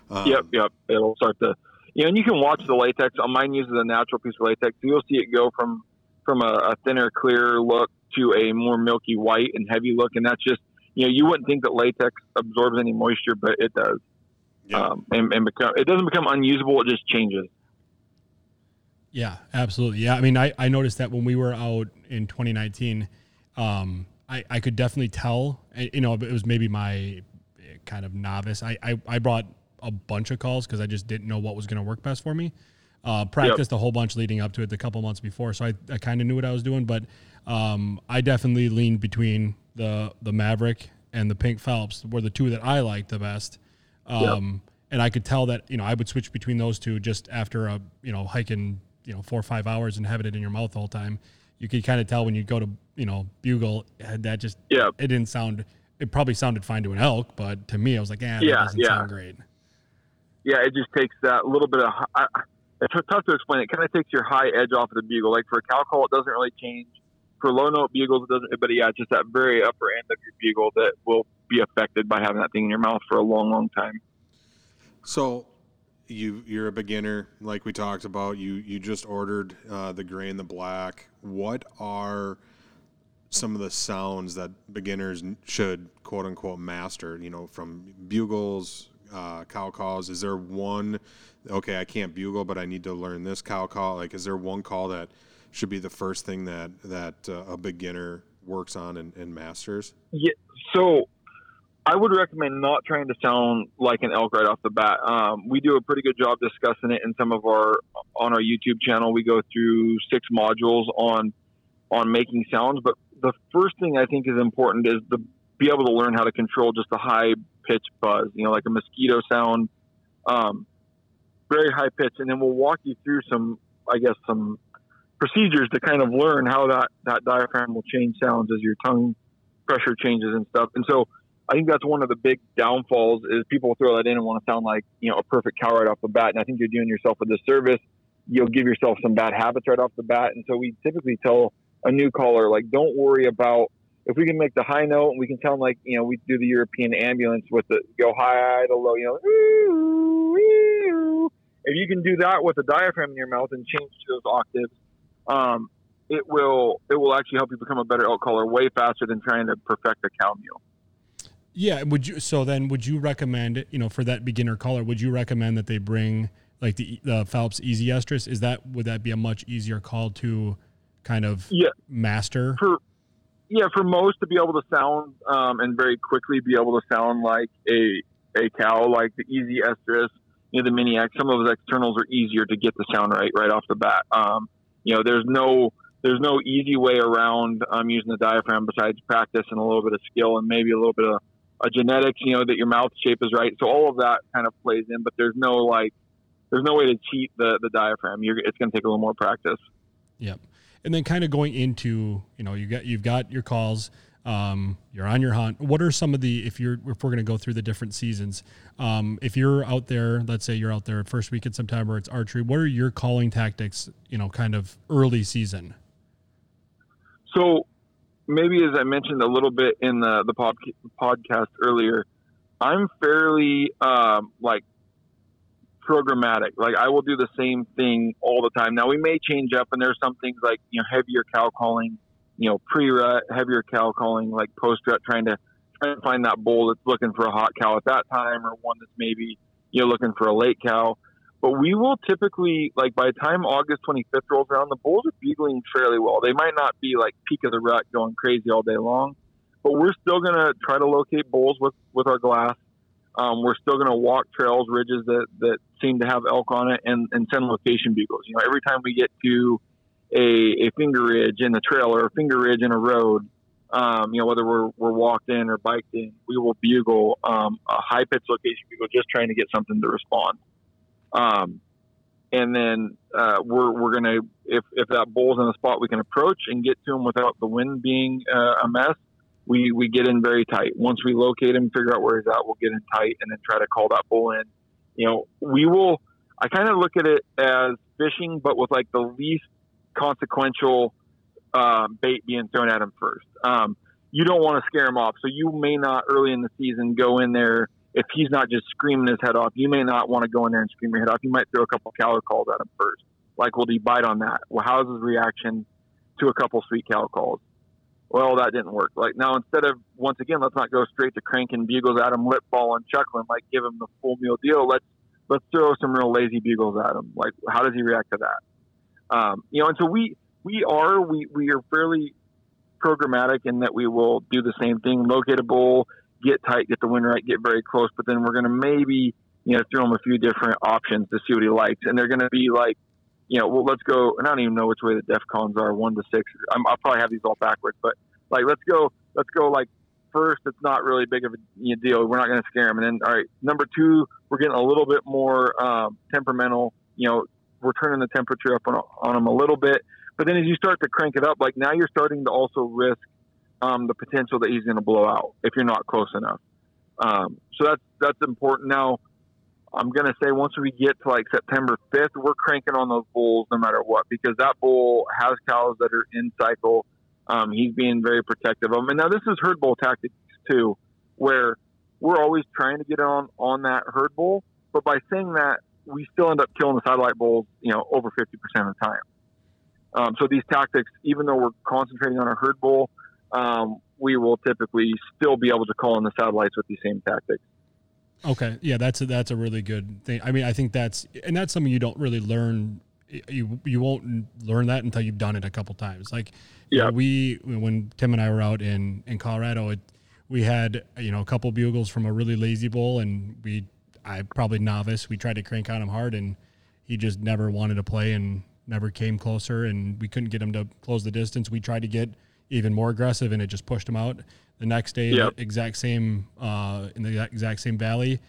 Um, yep, yep. It'll start to, you know, and you can watch the latex. Uh, mine uses a natural piece of latex. You'll see it go from from a, a thinner, clear look to a more milky white and heavy look, and that's just, you know, you wouldn't think that latex absorbs any moisture, but it does. Yeah. Um, and, and become, it doesn't become unusable; it just changes. Yeah, absolutely. Yeah, I mean, I, I noticed that when we were out in 2019, um, I, I could definitely tell, you know, it was maybe my kind of novice. I, I, I brought a bunch of calls because I just didn't know what was going to work best for me. Uh, practiced yep. a whole bunch leading up to it the couple months before, so I, I kind of knew what I was doing. But um, I definitely leaned between the the Maverick and the Pink Phelps were the two that I liked the best. Um, yep. And I could tell that you know I would switch between those two just after a you know hiking you know four or five hours and having it in your mouth all the time, you could kind of tell when you go to you know bugle that just yeah it didn't sound it probably sounded fine to an elk, but to me I was like, eh, yeah, doesn't yeah. sound great. Yeah, it just takes that little bit of. I, it's tough to explain. It kind of takes your high edge off of the bugle. Like for a cow call, it doesn't really change. For low note bugles, it doesn't. But yeah, it's just that very upper end of your bugle that will be affected by having that thing in your mouth for a long, long time. So you you're a beginner like we talked about. You you just ordered uh, the gray and the black. What are some of the sounds that beginners should quote unquote master? You know from bugles uh, cow calls. Is there one okay i can't bugle but i need to learn this cow call. Like is there one call that should be the first thing that that uh, a beginner works on and, and masters? Yeah so I would recommend not trying to sound like an elk right off the bat. Um, we do a pretty good job discussing it in some of our on our YouTube channel. We go through six modules on on making sounds, but the first thing I think is important is to be able to learn how to control just a high pitch buzz. You know, like a mosquito sound, um, very high pitch, and then we'll walk you through some, I guess, some procedures to kind of learn how that that diaphragm will change sounds as your tongue pressure changes and stuff. And so I think that's one of the big downfalls is people throw that in and want to sound like, you know, a perfect cow right off the bat. And I think you're doing yourself a disservice. You'll give yourself some bad habits right off the bat. And so we typically tell a new caller, like, don't worry about if we can make the high note and we can sound like, you know, we do the European ambulance with the go high to low, you know, if you can do that with the diaphragm in your mouth and change to those octaves, um, it will it will actually help you become a better elk caller way faster than trying to perfect a cow mew. Yeah, would you? So then, would you recommend you know for that beginner caller? Would you recommend that they bring like the the Phelps Easy Estrus? Is that would that be a much easier call to kind of yeah. master? For yeah, for most to be able to sound um, and very quickly be able to sound like a a cow, like the Easy Estrus, you know, the Miniac. Some of those externals are easier to get the sound right right off the bat. Um, you know, there's no there's no easy way around um, using the diaphragm besides practice and a little bit of skill and maybe a little bit of a genetics, you know, that your mouth shape is right. So all of that kind of plays in, but there's no like, there's no way to cheat the, the diaphragm. You're, it's going to take a little more practice. Yep. And then kind of going into, you know, you got, you've got your calls, um, you're on your hunt. What are some of the, if you're, if we're going to go through the different seasons, um, if you're out there, let's say you're out there first week in September, it's archery. What are your calling tactics, you know, kind of early season? So maybe as I mentioned a little bit in the the pod, podcast earlier, I'm fairly um, like programmatic. Like I will do the same thing all the time. Now we may change up, and there's some things like you know heavier cow calling, you know pre-rut, heavier cow calling, like post-rut, trying to trying to find that bull that's looking for a hot cow at that time, or one that's maybe you know looking for a late cow. But we will typically like by the time August 25th rolls around, the bulls are bugling fairly well. They might not be like peak of the rut going crazy all day long, but we're still gonna try to locate bulls with with our glass um, we're still going to walk trails, ridges that, that seem to have elk on it, and, and send location bugles. You know, every time we get to a, a finger ridge in the trail or a finger ridge in a road, um, you know, whether we're, we're walked in or biked in, we will bugle um, a high pitch location bugle, just trying to get something to respond. Um, and then uh, we're, we're going to, if, if that bull's in a spot we can approach and get to him without the wind being uh, a mess, we we get in very tight. Once we locate him, figure out where he's at, we'll get in tight and then try to call that bull in. You know, we will. I kind of look at it as fishing, but with like the least consequential uh, bait being thrown at him first. Um, you don't want to scare him off, so you may not early in the season go in there if he's not just screaming his head off. You may not want to go in there and scream your head off. You might throw a couple cow calls at him first. Like, will he bite on that? Well, how's his reaction to a couple sweet cow calls? well, that didn't work. Like now, instead of once again, let's not go straight to cranking bugles at him, lip ball and chuckling, like give him the full meal deal. Let's let's throw some real lazy bugles at him. Like how does he react to that? Um, you know, and so we we are we we are fairly programmatic in that we will do the same thing, locate a bull, get tight, get the wind right, get very close, but then we're going to maybe you know throw him a few different options to see what he likes, and they're going to be like you know, well, let's go. And I don't even know which way the DEFCONs are, one to six. i will probably have these all backwards, but like, let's go, let's go. Like first, it's not really big of a deal. We're not going to scare them. And then, all right, number two, we're getting a little bit more um, temperamental. You know, we're turning the temperature up on, on them a little bit. But then as you start to crank it up, like now you're starting to also risk um, the potential that he's going to blow out if you're not close enough. Um, so that's that's important. Now, I'm going to say once we get to like September 5th, we're cranking on those bulls no matter what because that bull has cows that are in cycle. Um, he's being very protective of them. And now this is herd bull tactics too, where we're always trying to get on on that herd bull, but by saying that, we still end up killing the satellite bulls, you know, over 50% of the time. Um, so these tactics, even though we're concentrating on a herd bull, um, we will typically still be able to call in the satellites with these same tactics. Okay, yeah, that's a, that's a really good thing. I mean, I think that's and that's something you don't really learn. You you won't learn that until you've done it a couple times. Like, yeah, we when Tim and I were out in in Colorado, it, we had you know a couple bugles from a really lazy bull, and we I probably novice. We tried to crank on him hard, and he just never wanted to play and never came closer, and we couldn't get him to close the distance. We tried to get even more aggressive, and it just pushed him out. The next day, yep. exact same uh, in the exact same valley,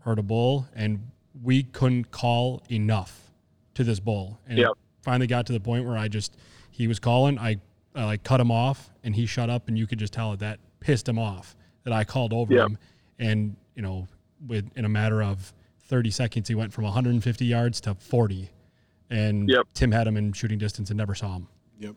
heard a bull, and we couldn't call enough to this bull. And yep. finally got to the point where I just he was calling, I, I like cut him off, and he shut up, and you could just tell that that pissed him off that I called over yep. him, and you know, with in a matter of 30 seconds, he went from 150 yards to 40, and Tim had him in shooting distance and never saw him. Yep.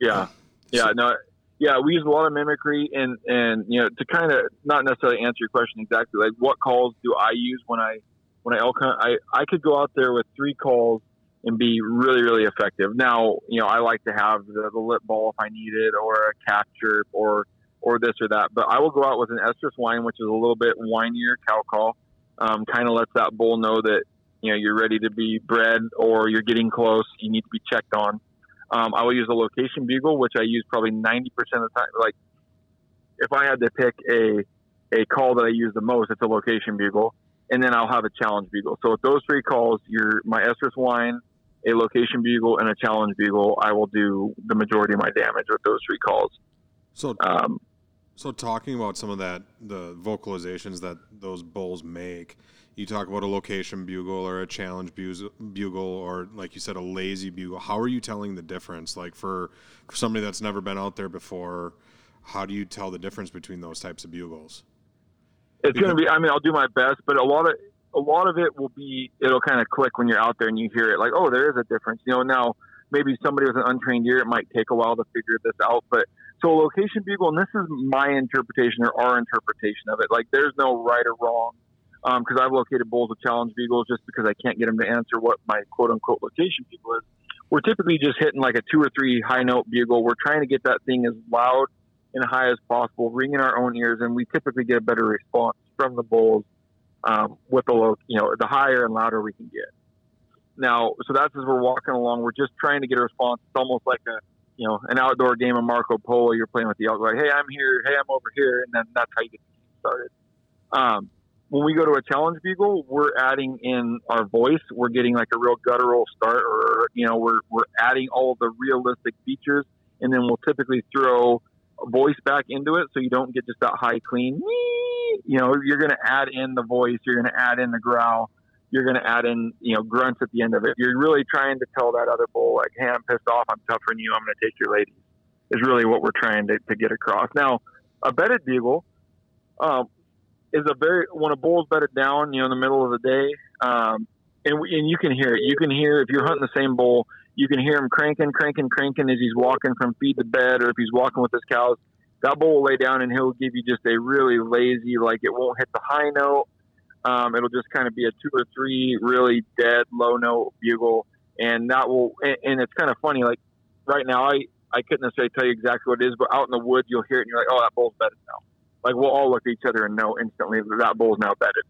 Yeah. Yeah. No yeah, we use a lot of mimicry and and you know to kind of not necessarily answer your question exactly like what calls do I use when I when I elk hunt I I could go out there with three calls and be really really effective. Now you know I like to have the, the lip ball if I need it or a capture or or this or that, but I will go out with an estrus whine which is a little bit whinier cow call, um, kind of lets that bull know that you know you're ready to be bred or you're getting close. You need to be checked on. Um, I will use a location bugle, which I use probably 90% of the time. Like if I had to pick a, a call that I use the most, it's a location bugle. And then I'll have a challenge bugle. So with those three calls, your my estrus whine, a location bugle, and a challenge bugle, I will do the majority of my damage with those three calls. So, um, so talking about some of that, the vocalizations that those bulls make, you talk about a location bugle or a challenge bugle or like you said a lazy bugle. How are you telling the difference? Like for, for somebody that's never been out there before how do you tell the difference between those types of bugles? It's going to be i mean i'll do my best but a lot of a lot of it will be it'll kind of click when you're out there and you hear it like oh there is a difference. You know now maybe somebody with an untrained ear it might take a while to figure this out but so a location bugle and this is my interpretation or our interpretation of it like there's no right or wrong because I've located bulls with challenge bugles just because I can't get them to answer what my quote unquote location bugle is. We're typically just hitting like a two or three high note bugle. We're trying to get that thing as loud and high as possible, ringing our own ears, and we typically get a better response from the bulls um, with the low, you know, the higher and louder we can get. Now, so that's as we're walking along. We're just trying to get a response. It's almost like a, you know, an outdoor game of Marco Polo. You're playing with the elk, like, hey, I'm here, hey, I'm over here, and then that's how you get started. Um, when we go to a challenge bugle, we're adding in our voice. We're getting like a real guttural start, or you know, we're we're adding all of the realistic features, and then we'll typically throw a voice back into it, so you don't get just that high clean. You know, you're going to add in the voice. You're going to add in the growl. You're going to add in you know grunts at the end of it. You're really trying to tell that other bull like, "Hey, I'm pissed off. I'm tougher than you. I'm going to take your lady." Is really what we're trying to, to get across. Now, a bedded bugle. Um, is a very when a bull's bedded down, you know, in the middle of the day, um, and and you can hear it. You can hear if you're hunting the same bull, you can hear him cranking, cranking, cranking as he's walking from feed to bed, or if he's walking with his cows. That bull will lay down and he'll give you just a really lazy, like it won't hit the high note. Um, it'll just kind of be a two or three really dead low note bugle, and that will. And, and it's kind of funny. Like right now, I I couldn't necessarily tell you exactly what it is, but out in the woods, you'll hear it and you're like, oh, that bull's bedded now like we'll all look at each other and know instantly that that bull's now bedded.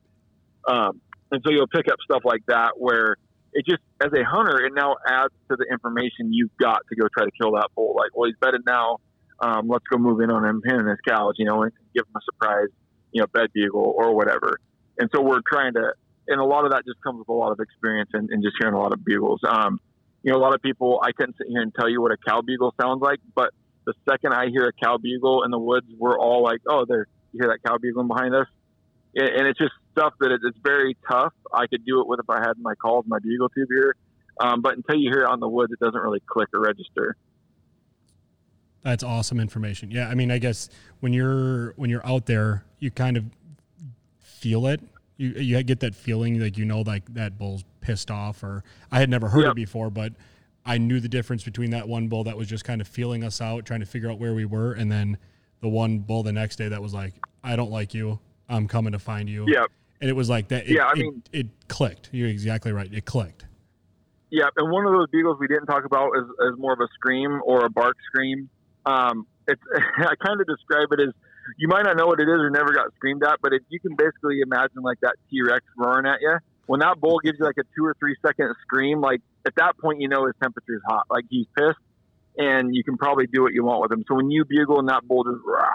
Um, and so you'll pick up stuff like that where it just, as a hunter, it now adds to the information you've got to go try to kill that bull. Like, well, he's bedded now. Um, let's go move in on him, him and his cows, you know, and give him a surprise, you know, bed bugle or whatever. And so we're trying to, and a lot of that just comes with a lot of experience and, and just hearing a lot of bugles. Um, you know, a lot of people, I couldn't sit here and tell you what a cow bugle sounds like, but the second I hear a cow bugle in the woods, we're all like, "Oh, there! You hear that cow bugling behind us?" And it's just stuff that it's very tough. I could do it with if I had my calls, my bugle tube here, um, but until you hear it on the woods, it doesn't really click or register. That's awesome information. Yeah, I mean, I guess when you're when you're out there, you kind of feel it. You you get that feeling like you know like that bull's pissed off, or I had never heard yep. it before, but I knew the difference between that one bull that was just kind of feeling us out, trying to figure out where we were, and then the one bull the next day that was like, "I don't like you. I'm coming to find you." Yeah. And it was like that. It, yeah, I mean, it, it, clicked. You're exactly right. It clicked. Yeah, and one of those bugles we didn't talk about is, is more of a scream or a bark scream. Um, it's I kind of describe it as you might not know what it is or never got screamed at, but if you can basically imagine like that T Rex roaring at you, when that bull gives you like a two or three second scream, like at that point you know his temperature is hot. Like he's pissed, and you can probably do what you want with him. So when you bugle and that bull just, rah,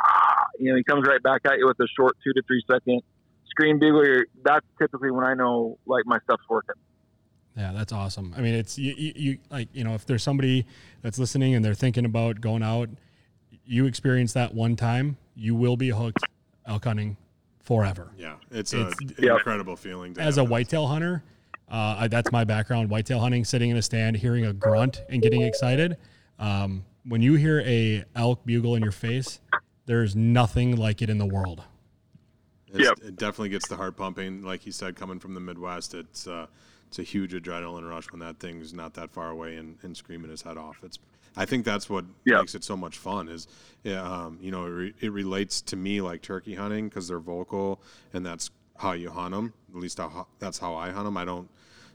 you know, he comes right back at you with a short two to three second scream bugle. That's typically when I know like my stuff's working. Yeah, that's awesome. I mean, it's you, you, you, like you know, if there's somebody that's listening and they're thinking about going out, you experience that one time, you will be hooked elk hunting forever. Yeah, it's, it's an incredible feeling. as a whitetail hunter, uh, that's my background: whitetail hunting, sitting in a stand, hearing a grunt, and getting excited. Um, when you hear a elk bugle in your face, there's nothing like it in the world. Yep. It definitely gets the heart pumping. Like you said, coming from the Midwest, it's uh, it's a huge adrenaline rush when that thing's not that far away and, and screaming his head off. It's I think that's what yep. makes it so much fun. Is um, you know it, re- it, relates to me like turkey hunting because they're vocal and that's how you hunt them. At least how, that's how I hunt them. I don't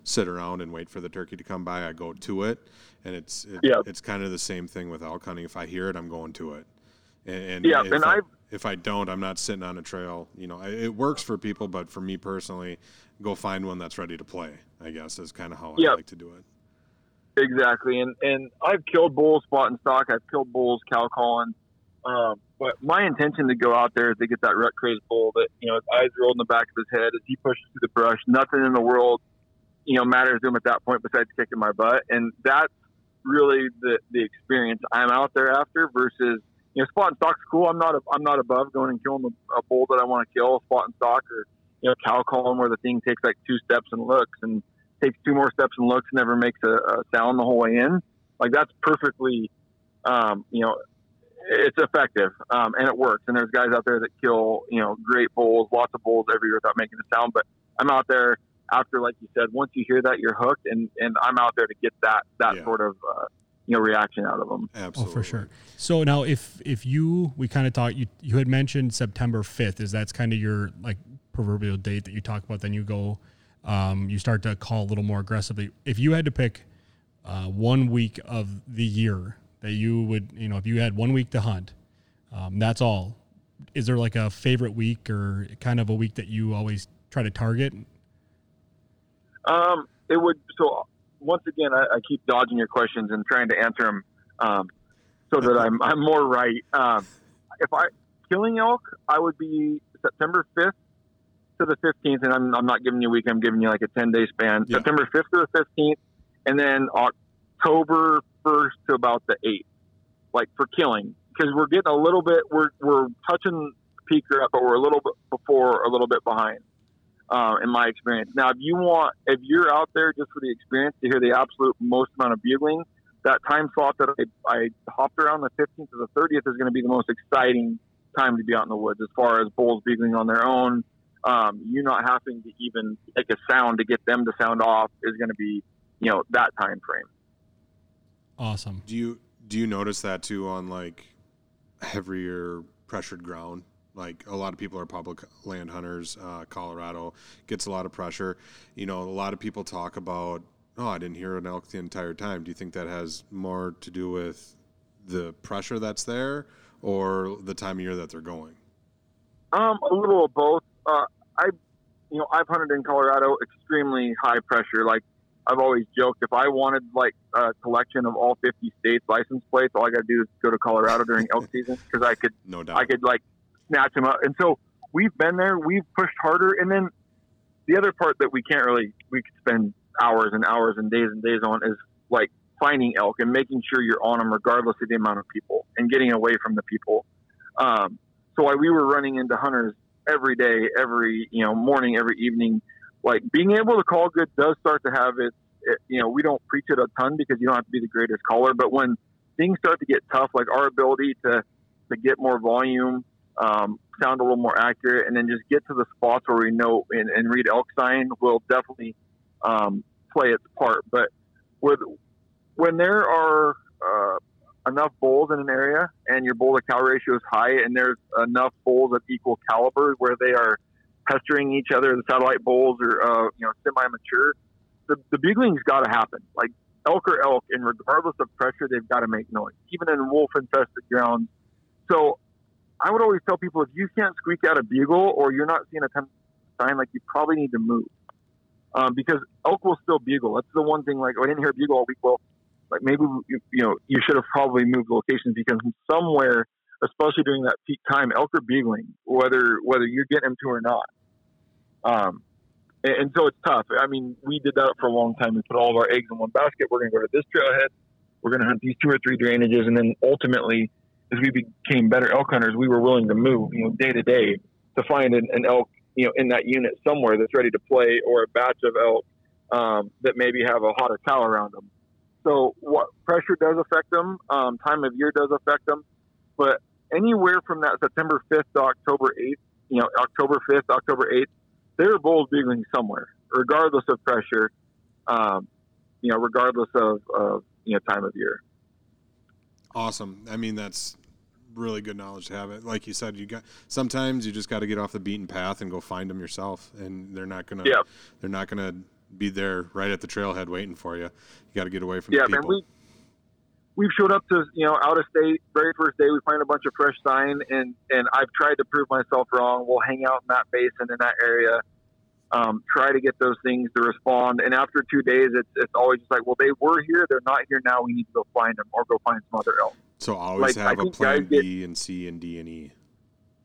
sit around and wait for the turkey to come by. I go to it, and it's it, yep. it's kind of the same thing with elk hunting. If I hear it, I'm going to it. And, and yeah, and I if I don't, I'm not sitting on a trail. You know, it works for people, but for me personally, go find one that's ready to play. I guess is kind of how. I like to do it. Exactly, and and I've killed bulls spot and stock. I've killed bulls cow calling. Um, but my intention to go out there is to get that rut crazed bull that you know his eyes rolled in the back of his head as he pushes through the brush. Nothing in the world, you know, matters to him at that point besides kicking my butt, and that's really the the experience I'm out there after versus you know spot and stock's cool. I'm not a, I'm not above going and killing a, a bull that I want to kill, spot and stock, or you know cow calling where the thing takes like two steps and looks and takes two more steps and looks, never makes a, a sound the whole way in. Like that's perfectly, um, you know, it's effective um, and it works. And there's guys out there that kill, you know, great bulls, lots of bulls every year without making a sound. But I'm out there after, like you said, once you hear that, you're hooked, and and I'm out there to get that that yeah. sort of. Uh, you know, reaction out of them. Absolutely. Oh, for sure. So now, if if you we kind of talked, you you had mentioned September fifth. Is that's kind of your like proverbial date that you talk about, then you go, um, you start to call a little more aggressively. If you had to pick uh, one week of the year that you would, you know, if you had one week to hunt, um, that's all. Is there like a favorite week or kind of a week that you always try to target? Um, it would. So once again, I, I keep dodging your questions and trying to answer them um, so that I'm I'm more right. Um, if I killing elk, I would be September 5th to the 15th, and I'm, I'm not giving you a week. I'm giving you like a 10 day span. Yeah. September 5th to the 15th, and then October 1st to about the 8th, like for killing, because we're getting a little bit. We're we're touching peak rep, but we're a little bit before, a little bit behind. Uh, in my experience. Now, if you want, if you're out there just for the experience to hear the absolute most amount of bugling, that time slot that I, I hopped around the 15th to the 30th is going to be the most exciting time to be out in the woods as far as bulls bugling on their own. Um, you not having to even make a sound to get them to sound off is going to be, you know, that time frame. Awesome. Do you do you notice that too on like heavier pressured ground? Like a lot of people are public land hunters. Uh, Colorado gets a lot of pressure. You know, a lot of people talk about, oh, I didn't hear an elk the entire time. Do you think that has more to do with the pressure that's there, or the time of year that they're going? Um, a little of both. Uh, I, you know, I've hunted in Colorado extremely high pressure. Like I've always joked, if I wanted like a collection of all 50 states license plates, all I got to do is go to Colorado during elk season because I could, No doubt. I could like snatch them up. And so we've been there, we've pushed harder, and then the other part that we can't really, we could spend hours and hours and days and days on is like finding elk and making sure you're on them regardless of the amount of people and getting away from the people. Um, so while we were running into hunters every day, every you know morning, every evening, like being able to call good does start to have. It, you know, we don't preach it a ton because you don't have to be the greatest caller, but when things start to get tough, like our ability to to get more volume, um, sound a little more accurate, and then just get to the spots where we know and, and read elk sign will definitely um, play its part. But with when there are uh, enough bulls in an area and your bull to cow ratio is high and there's enough bulls of equal caliber where they are pestering each other, the satellite bulls are, uh, you know, semi-mature, the, the bugling's got to happen. Like elk or elk, and regardless of pressure, they've got to make noise, even in wolf-infested grounds. So I would always tell people if you can't squeak out a bugle or you're not seeing a ten sign, like you probably need to move. Um, because elk will still bugle. That's the one thing. Like, oh, I didn't hear a bugle all week. Well, like maybe you, you know you should have probably moved locations because somewhere, especially during that peak time, elk are bugling, whether whether you're getting them to or not. Um, and, and so it's tough. I mean, we did that for a long time. We put all of our eggs in one basket. We're going to go to this trailhead. We're going to hunt these two or three drainages, and then ultimately, as we became better elk hunters, we were willing to move, you know, day to day to find an, an elk, you know, in that unit somewhere that's ready to play, or a batch of elk um, that maybe have a hotter cow around them. So what pressure does affect them, um, time of year does affect them, but anywhere from that September 5th to October 8th, you know, October 5th, October 8th, there are bulls bugling somewhere, regardless of pressure, um, you know, regardless of, of, you know, time of year. Awesome. I mean, that's really good knowledge to have it. Like you said, you got sometimes you just got to get off the beaten path and go find them yourself, and they're not gonna. Yeah. They're not gonna be there right at the trailhead waiting for you. You got to get away from Yeah, the man, people. we we've showed up to you know out of state very first day. We find a bunch of fresh sign, and and I've tried to prove myself wrong. We'll hang out in that basin in that area, um, try to get those things to respond. And after two days, it's it's always just like, well, they were here, they're not here now. We need to go find them or go find some other elk. so always like, have a plan guys get- B and C and D and E.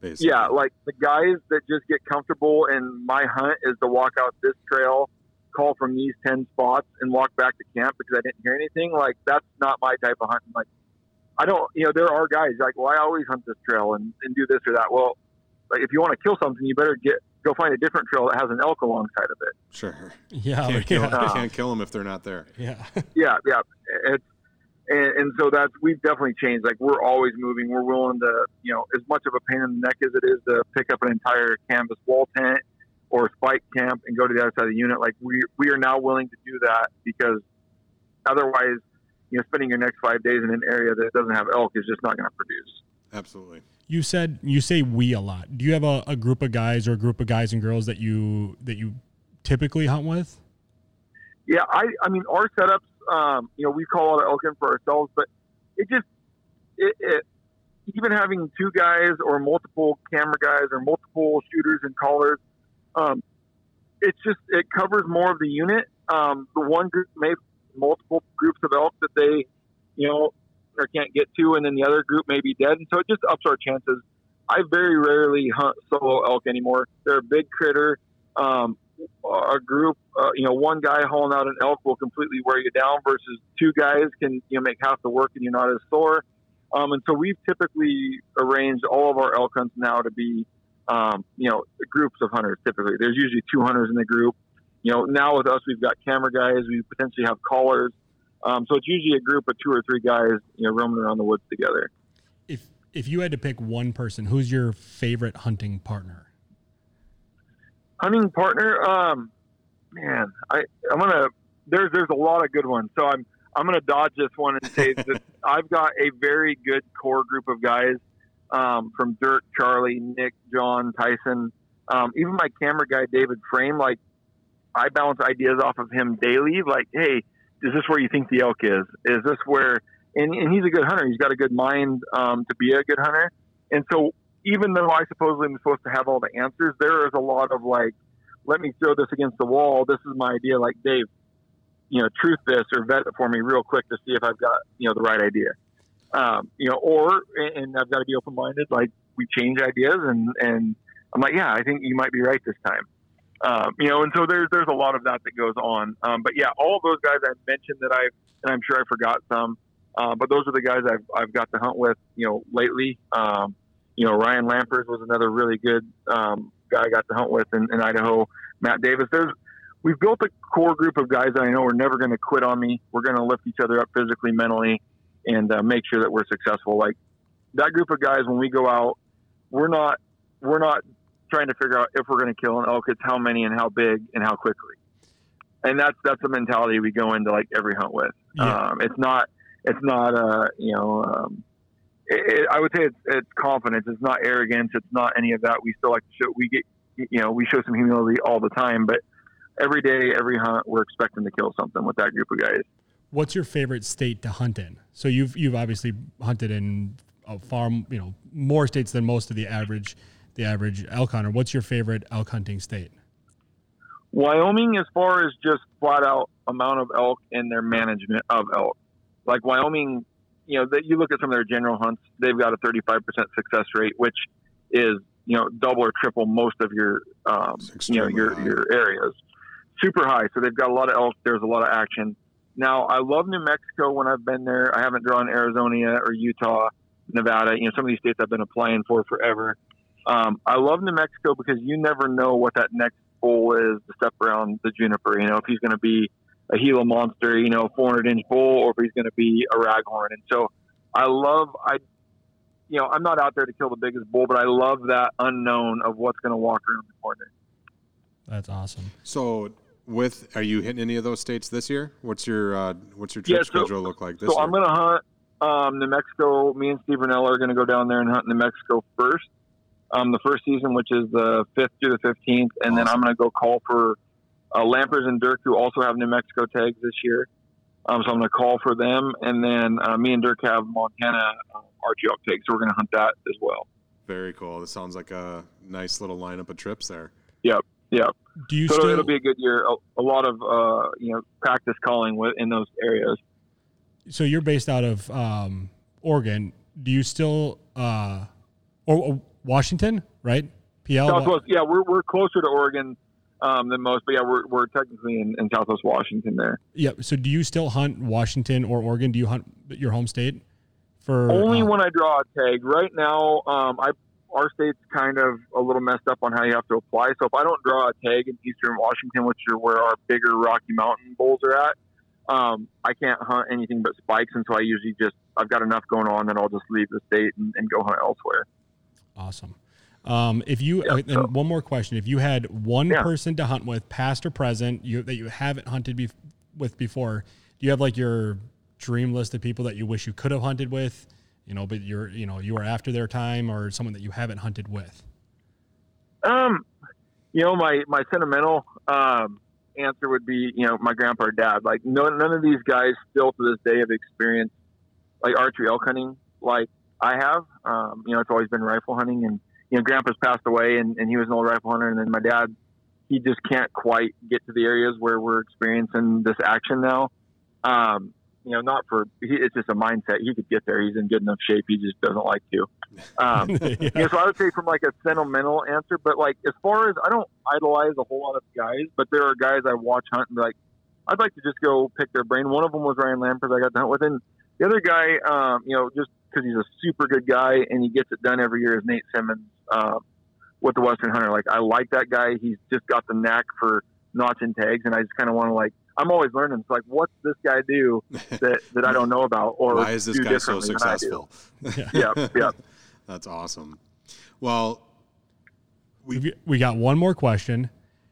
Basically. Yeah, like the guys that just get comfortable and my hunt is to walk out this trail, call from these 10 spots and walk back to camp because I didn't hear anything. Like, that's not my type of hunting. Like, I don't, you know, there are guys like, well, I always hunt this trail and, and do this or that. Well, like, if you want to kill something, you better get, go find a different trail that has an elk alongside of it. sure. Yeah, Can't kill, yeah, uh, can't kill them if they're not there. yeah. Yeah, yeah. It's, and, and so that's we've definitely changed. Like we're always moving. We're willing to, you know, as much of a pain in the neck as it is to pick up an entire canvas wall tent or spike camp and go to the other side of the unit. Like we we are now willing to do that because otherwise, you know, spending your next five days in an area that doesn't have elk is just not going to produce. Absolutely. You said you say we a lot. Do you have a, a group of guys or a group of guys and girls that you that you typically hunt with? Yeah, I I mean our setups. Um, you know, we call out elk in for ourselves, but it just it, it even having two guys or multiple camera guys or multiple shooters and callers, um, it's just it covers more of the unit. Um, the one group may multiple groups of elk that they, you know, or can't get to, and then the other group may be dead, and so it just ups our chances. I very rarely hunt solo elk anymore. They're a big critter. Um, a group, uh, you know, one guy hauling out an elk will completely wear you down versus two guys can, you know, make half the work and you're not as sore. Um, and so we've typically arranged all of our elk hunts now to be, um, you know, groups of hunters typically. There's usually two hunters in the group. You know, now with us, we've got camera guys, we potentially have callers. Um, so it's usually a group of two or three guys, you know, roaming around the woods together. If if you had to pick one person, who's your favorite hunting partner? hunting partner, um, man, I I'm gonna there's there's a lot of good ones. So I'm I'm gonna dodge this one and say that I've got a very good core group of guys um, from Dirk, Charlie, Nick, John, Tyson, um, even my camera guy David Frame. Like I bounce ideas off of him daily. Like, hey, is this where you think the elk is? Is this where? And, and he's a good hunter. He's got a good mind um, to be a good hunter. And so even though I supposedly am supposed to have all the answers, there is a lot of like, let me throw this against the wall. This is my idea. Like, Dave, you know, truth this or vet it for me real quick to see if I've got, you know, the right idea. Um, you know, or, and I've got to be open minded. Like, we change ideas and, and I'm like, yeah, I think you might be right this time. Um, you know, and so there's, there's a lot of that that goes on. Um, but yeah, all of those guys I mentioned that I, and I'm sure I forgot some, uh, but those are the guys I've, I've got to hunt with, you know, lately. Um, you know, Ryan Lampers was another really good um, guy I got to hunt with in, in Idaho. Matt Davis. There's we've built a core group of guys that I know are never going to quit on me. We're going to lift each other up physically, mentally, and uh, make sure that we're successful. Like that group of guys, when we go out, we're not we're not trying to figure out if we're going to kill an elk. It's how many and how big and how quickly. And that's that's the mentality we go into like every hunt with. Yeah. Um, it's not it's not uh, you know um, it, I would say it's, it's confidence. It's not arrogance. It's not any of that. We still like to show, we get, you know, we show some humility all the time, but every day, every hunt, we're expecting to kill something with that group of guys. What's your favorite state to hunt in? So you've, you've obviously hunted in a far, you know, more states than most of the average, the average elk hunter. What's your favorite elk hunting state? Wyoming, as far as just flat out amount of elk and their management of elk. Like Wyoming you know, that you look at some of their general hunts, they've got a 35% success rate, which is, you know, double or triple most of your, um, you know, your, high. your areas. Super high. So they've got a lot of elk. There's a lot of action. Now, I love New Mexico when I've been there. I haven't drawn Arizona or Utah, Nevada. You know, some of these states I've been applying for forever. Um, I love New Mexico because you never know what that next bull is to step around the juniper. You know, if he's going to be a Gila monster, you know, 400 inch bull, or if he's going to be a raghorn. And so I love, I, you know, I'm not out there to kill the biggest bull, but I love that unknown of what's going to walk around the corner. That's awesome. So, with are you hitting any of those states this year? What's your uh, what's your trip yeah, so, schedule look like this so year? I'm going to hunt um, New Mexico. Me and Steve Rinella are going to go down there and hunt New Mexico first. Um, the first season, which is the fifth through the fifteenth, and awesome. then I'm going to go call for uh, Lampers and Dirk, who also have New Mexico tags this year. Um, so I'm going to call for them. And then uh, me and Dirk have Montana um, elk tags, so we're going to hunt that as well. Very cool. This sounds like a nice little lineup of trips there. Yep. Yep. Do you so still... it'll be a good year. A, a lot of uh, you know practice calling with, in those areas. So you're based out of um, Oregon. Do you still uh, or, or Washington, right? PL. Southwest. Yeah, we're we're closer to Oregon um, than most. But yeah, we're, we're technically in, in Southwest Washington there. Yeah. So do you still hunt Washington or Oregon? Do you hunt your home state? For only uh, when I draw a tag. Right now, um, I our state's kind of a little messed up on how you have to apply. So if I don't draw a tag in Eastern Washington, which are where our bigger Rocky Mountain bulls are at, um, I can't hunt anything but spikes. And so I usually just I've got enough going on that I'll just leave the state and, and go hunt elsewhere. Awesome. Um, if you yeah, so. and one more question, if you had one yeah. person to hunt with, past or present, you that you haven't hunted be, with before, do you have like your dream list of people that you wish you could have hunted with? You know, but you're you know you are after their time or someone that you haven't hunted with? Um, you know, my my sentimental um, answer would be, you know, my grandpa or dad. Like, no, none of these guys still to this day have experienced like archery elk hunting like I have. Um, you know, it's always been rifle hunting, and you know, grandpa's passed away, and, and he was an old rifle hunter, and then my dad, he just can't quite get to the areas where we're experiencing this action now. Um, you know, not for he, it's just a mindset. He could get there. He's in good enough shape. He just doesn't like to. Um, yeah. you know, so I would say from like a sentimental answer, but like as far as I don't idolize a whole lot of guys, but there are guys I watch hunt and be like, I'd like to just go pick their brain. One of them was Ryan Lampers. I got to hunt with, and the other guy, um, you know, just because he's a super good guy and he gets it done every year, is Nate Simmons um, with the Western Hunter. Like I like that guy. He's just got the knack for notching tags, and I just kind of want to like I'm always learning. It's like, what's this guy do that, that I don't know about? Or why is this guy so successful? yeah, yeah. That's awesome. Well, we we got one more question.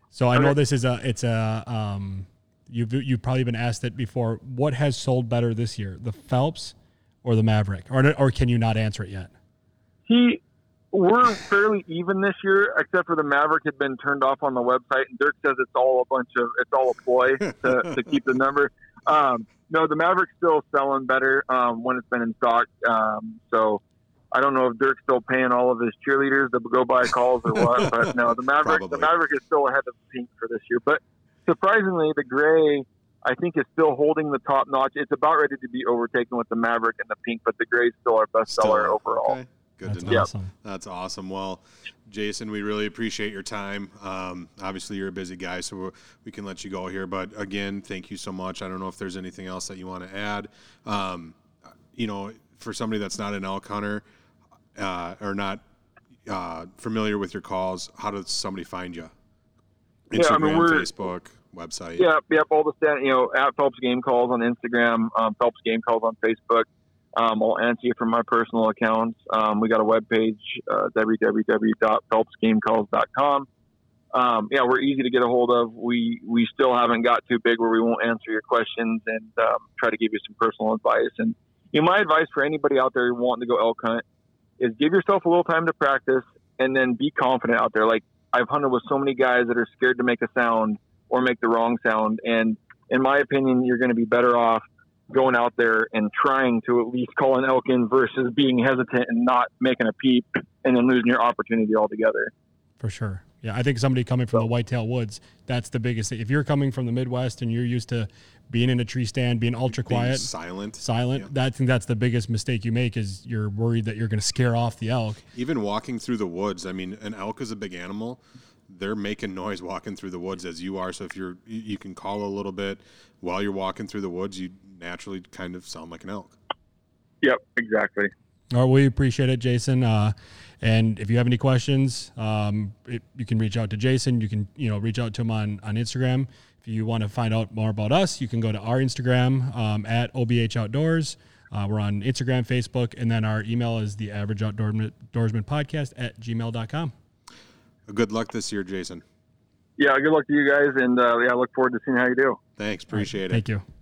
So I okay. know this is a it's a um you've you've probably been asked it before. What has sold better this year, the Phelps or the Maverick, or or can you not answer it yet? He we're fairly even this year, except for the Maverick had been turned off on the website, and Dirk says it's all a bunch of it's all a ploy to, to keep the number. Um, no, the Maverick's still selling better um, when it's been in stock. Um, so I don't know if Dirk's still paying all of his cheerleaders to go buy calls or what, but no, the Maverick the Maverick is still ahead of the Pink for this year. But surprisingly, the Gray I think is still holding the top notch. It's about ready to be overtaken with the Maverick and the Pink, but the Gray is still our best seller overall. Okay. Good That's to know. Awesome. That's awesome. Well, Jason, we really appreciate your time. Um, obviously, you're a busy guy, so we can let you go here. But again, thank you so much. I don't know if there's anything else that you want to add. Um, you know, for somebody that's not an elk hunter uh, or not uh, familiar with your calls, how does somebody find you? Instagram, yeah, I mean, Facebook, website. Yeah, yep. All the stand, you know, at Phelps Game Calls on Instagram, um, Phelps Game Calls on Facebook. Um, I'll answer you from my personal accounts. Um, we got a webpage, uh, www.phelpsgamecalls.com. Um, yeah, we're easy to get a hold of. We we still haven't got too big where we won't answer your questions and um, try to give you some personal advice. And you know, my advice for anybody out there wanting to go elk hunt is give yourself a little time to practice and then be confident out there. Like I've hunted with so many guys that are scared to make a sound or make the wrong sound, and in my opinion, you're going to be better off going out there and trying to at least call an elk in versus being hesitant and not making a peep and then losing your opportunity altogether. For sure. Yeah, I think somebody coming from the whitetail woods, that's the biggest thing. If you're coming from the Midwest and you're used to being in a tree stand, being ultra being quiet, silent, silent, yeah. that, I think that's the biggest mistake you make is you're worried that you're going to scare off the elk. Even walking through the woods, I mean, an elk is a big animal they're making noise walking through the woods as you are. So if you're, you can call a little bit while you're walking through the woods, you naturally kind of sound like an elk. Yep, exactly. All right, we appreciate it, Jason. Uh, and if you have any questions, um, it, you can reach out to Jason. You can, you know, reach out to him on, on Instagram. If you want to find out more about us, you can go to our Instagram um, at OBH Outdoors. Uh, we're on Instagram, Facebook, and then our email is the average outdoorsman podcast at gmail.com. Good luck this year, Jason. Yeah, good luck to you guys, and uh, yeah, I look forward to seeing how you do. Thanks, appreciate right, it. Thank you.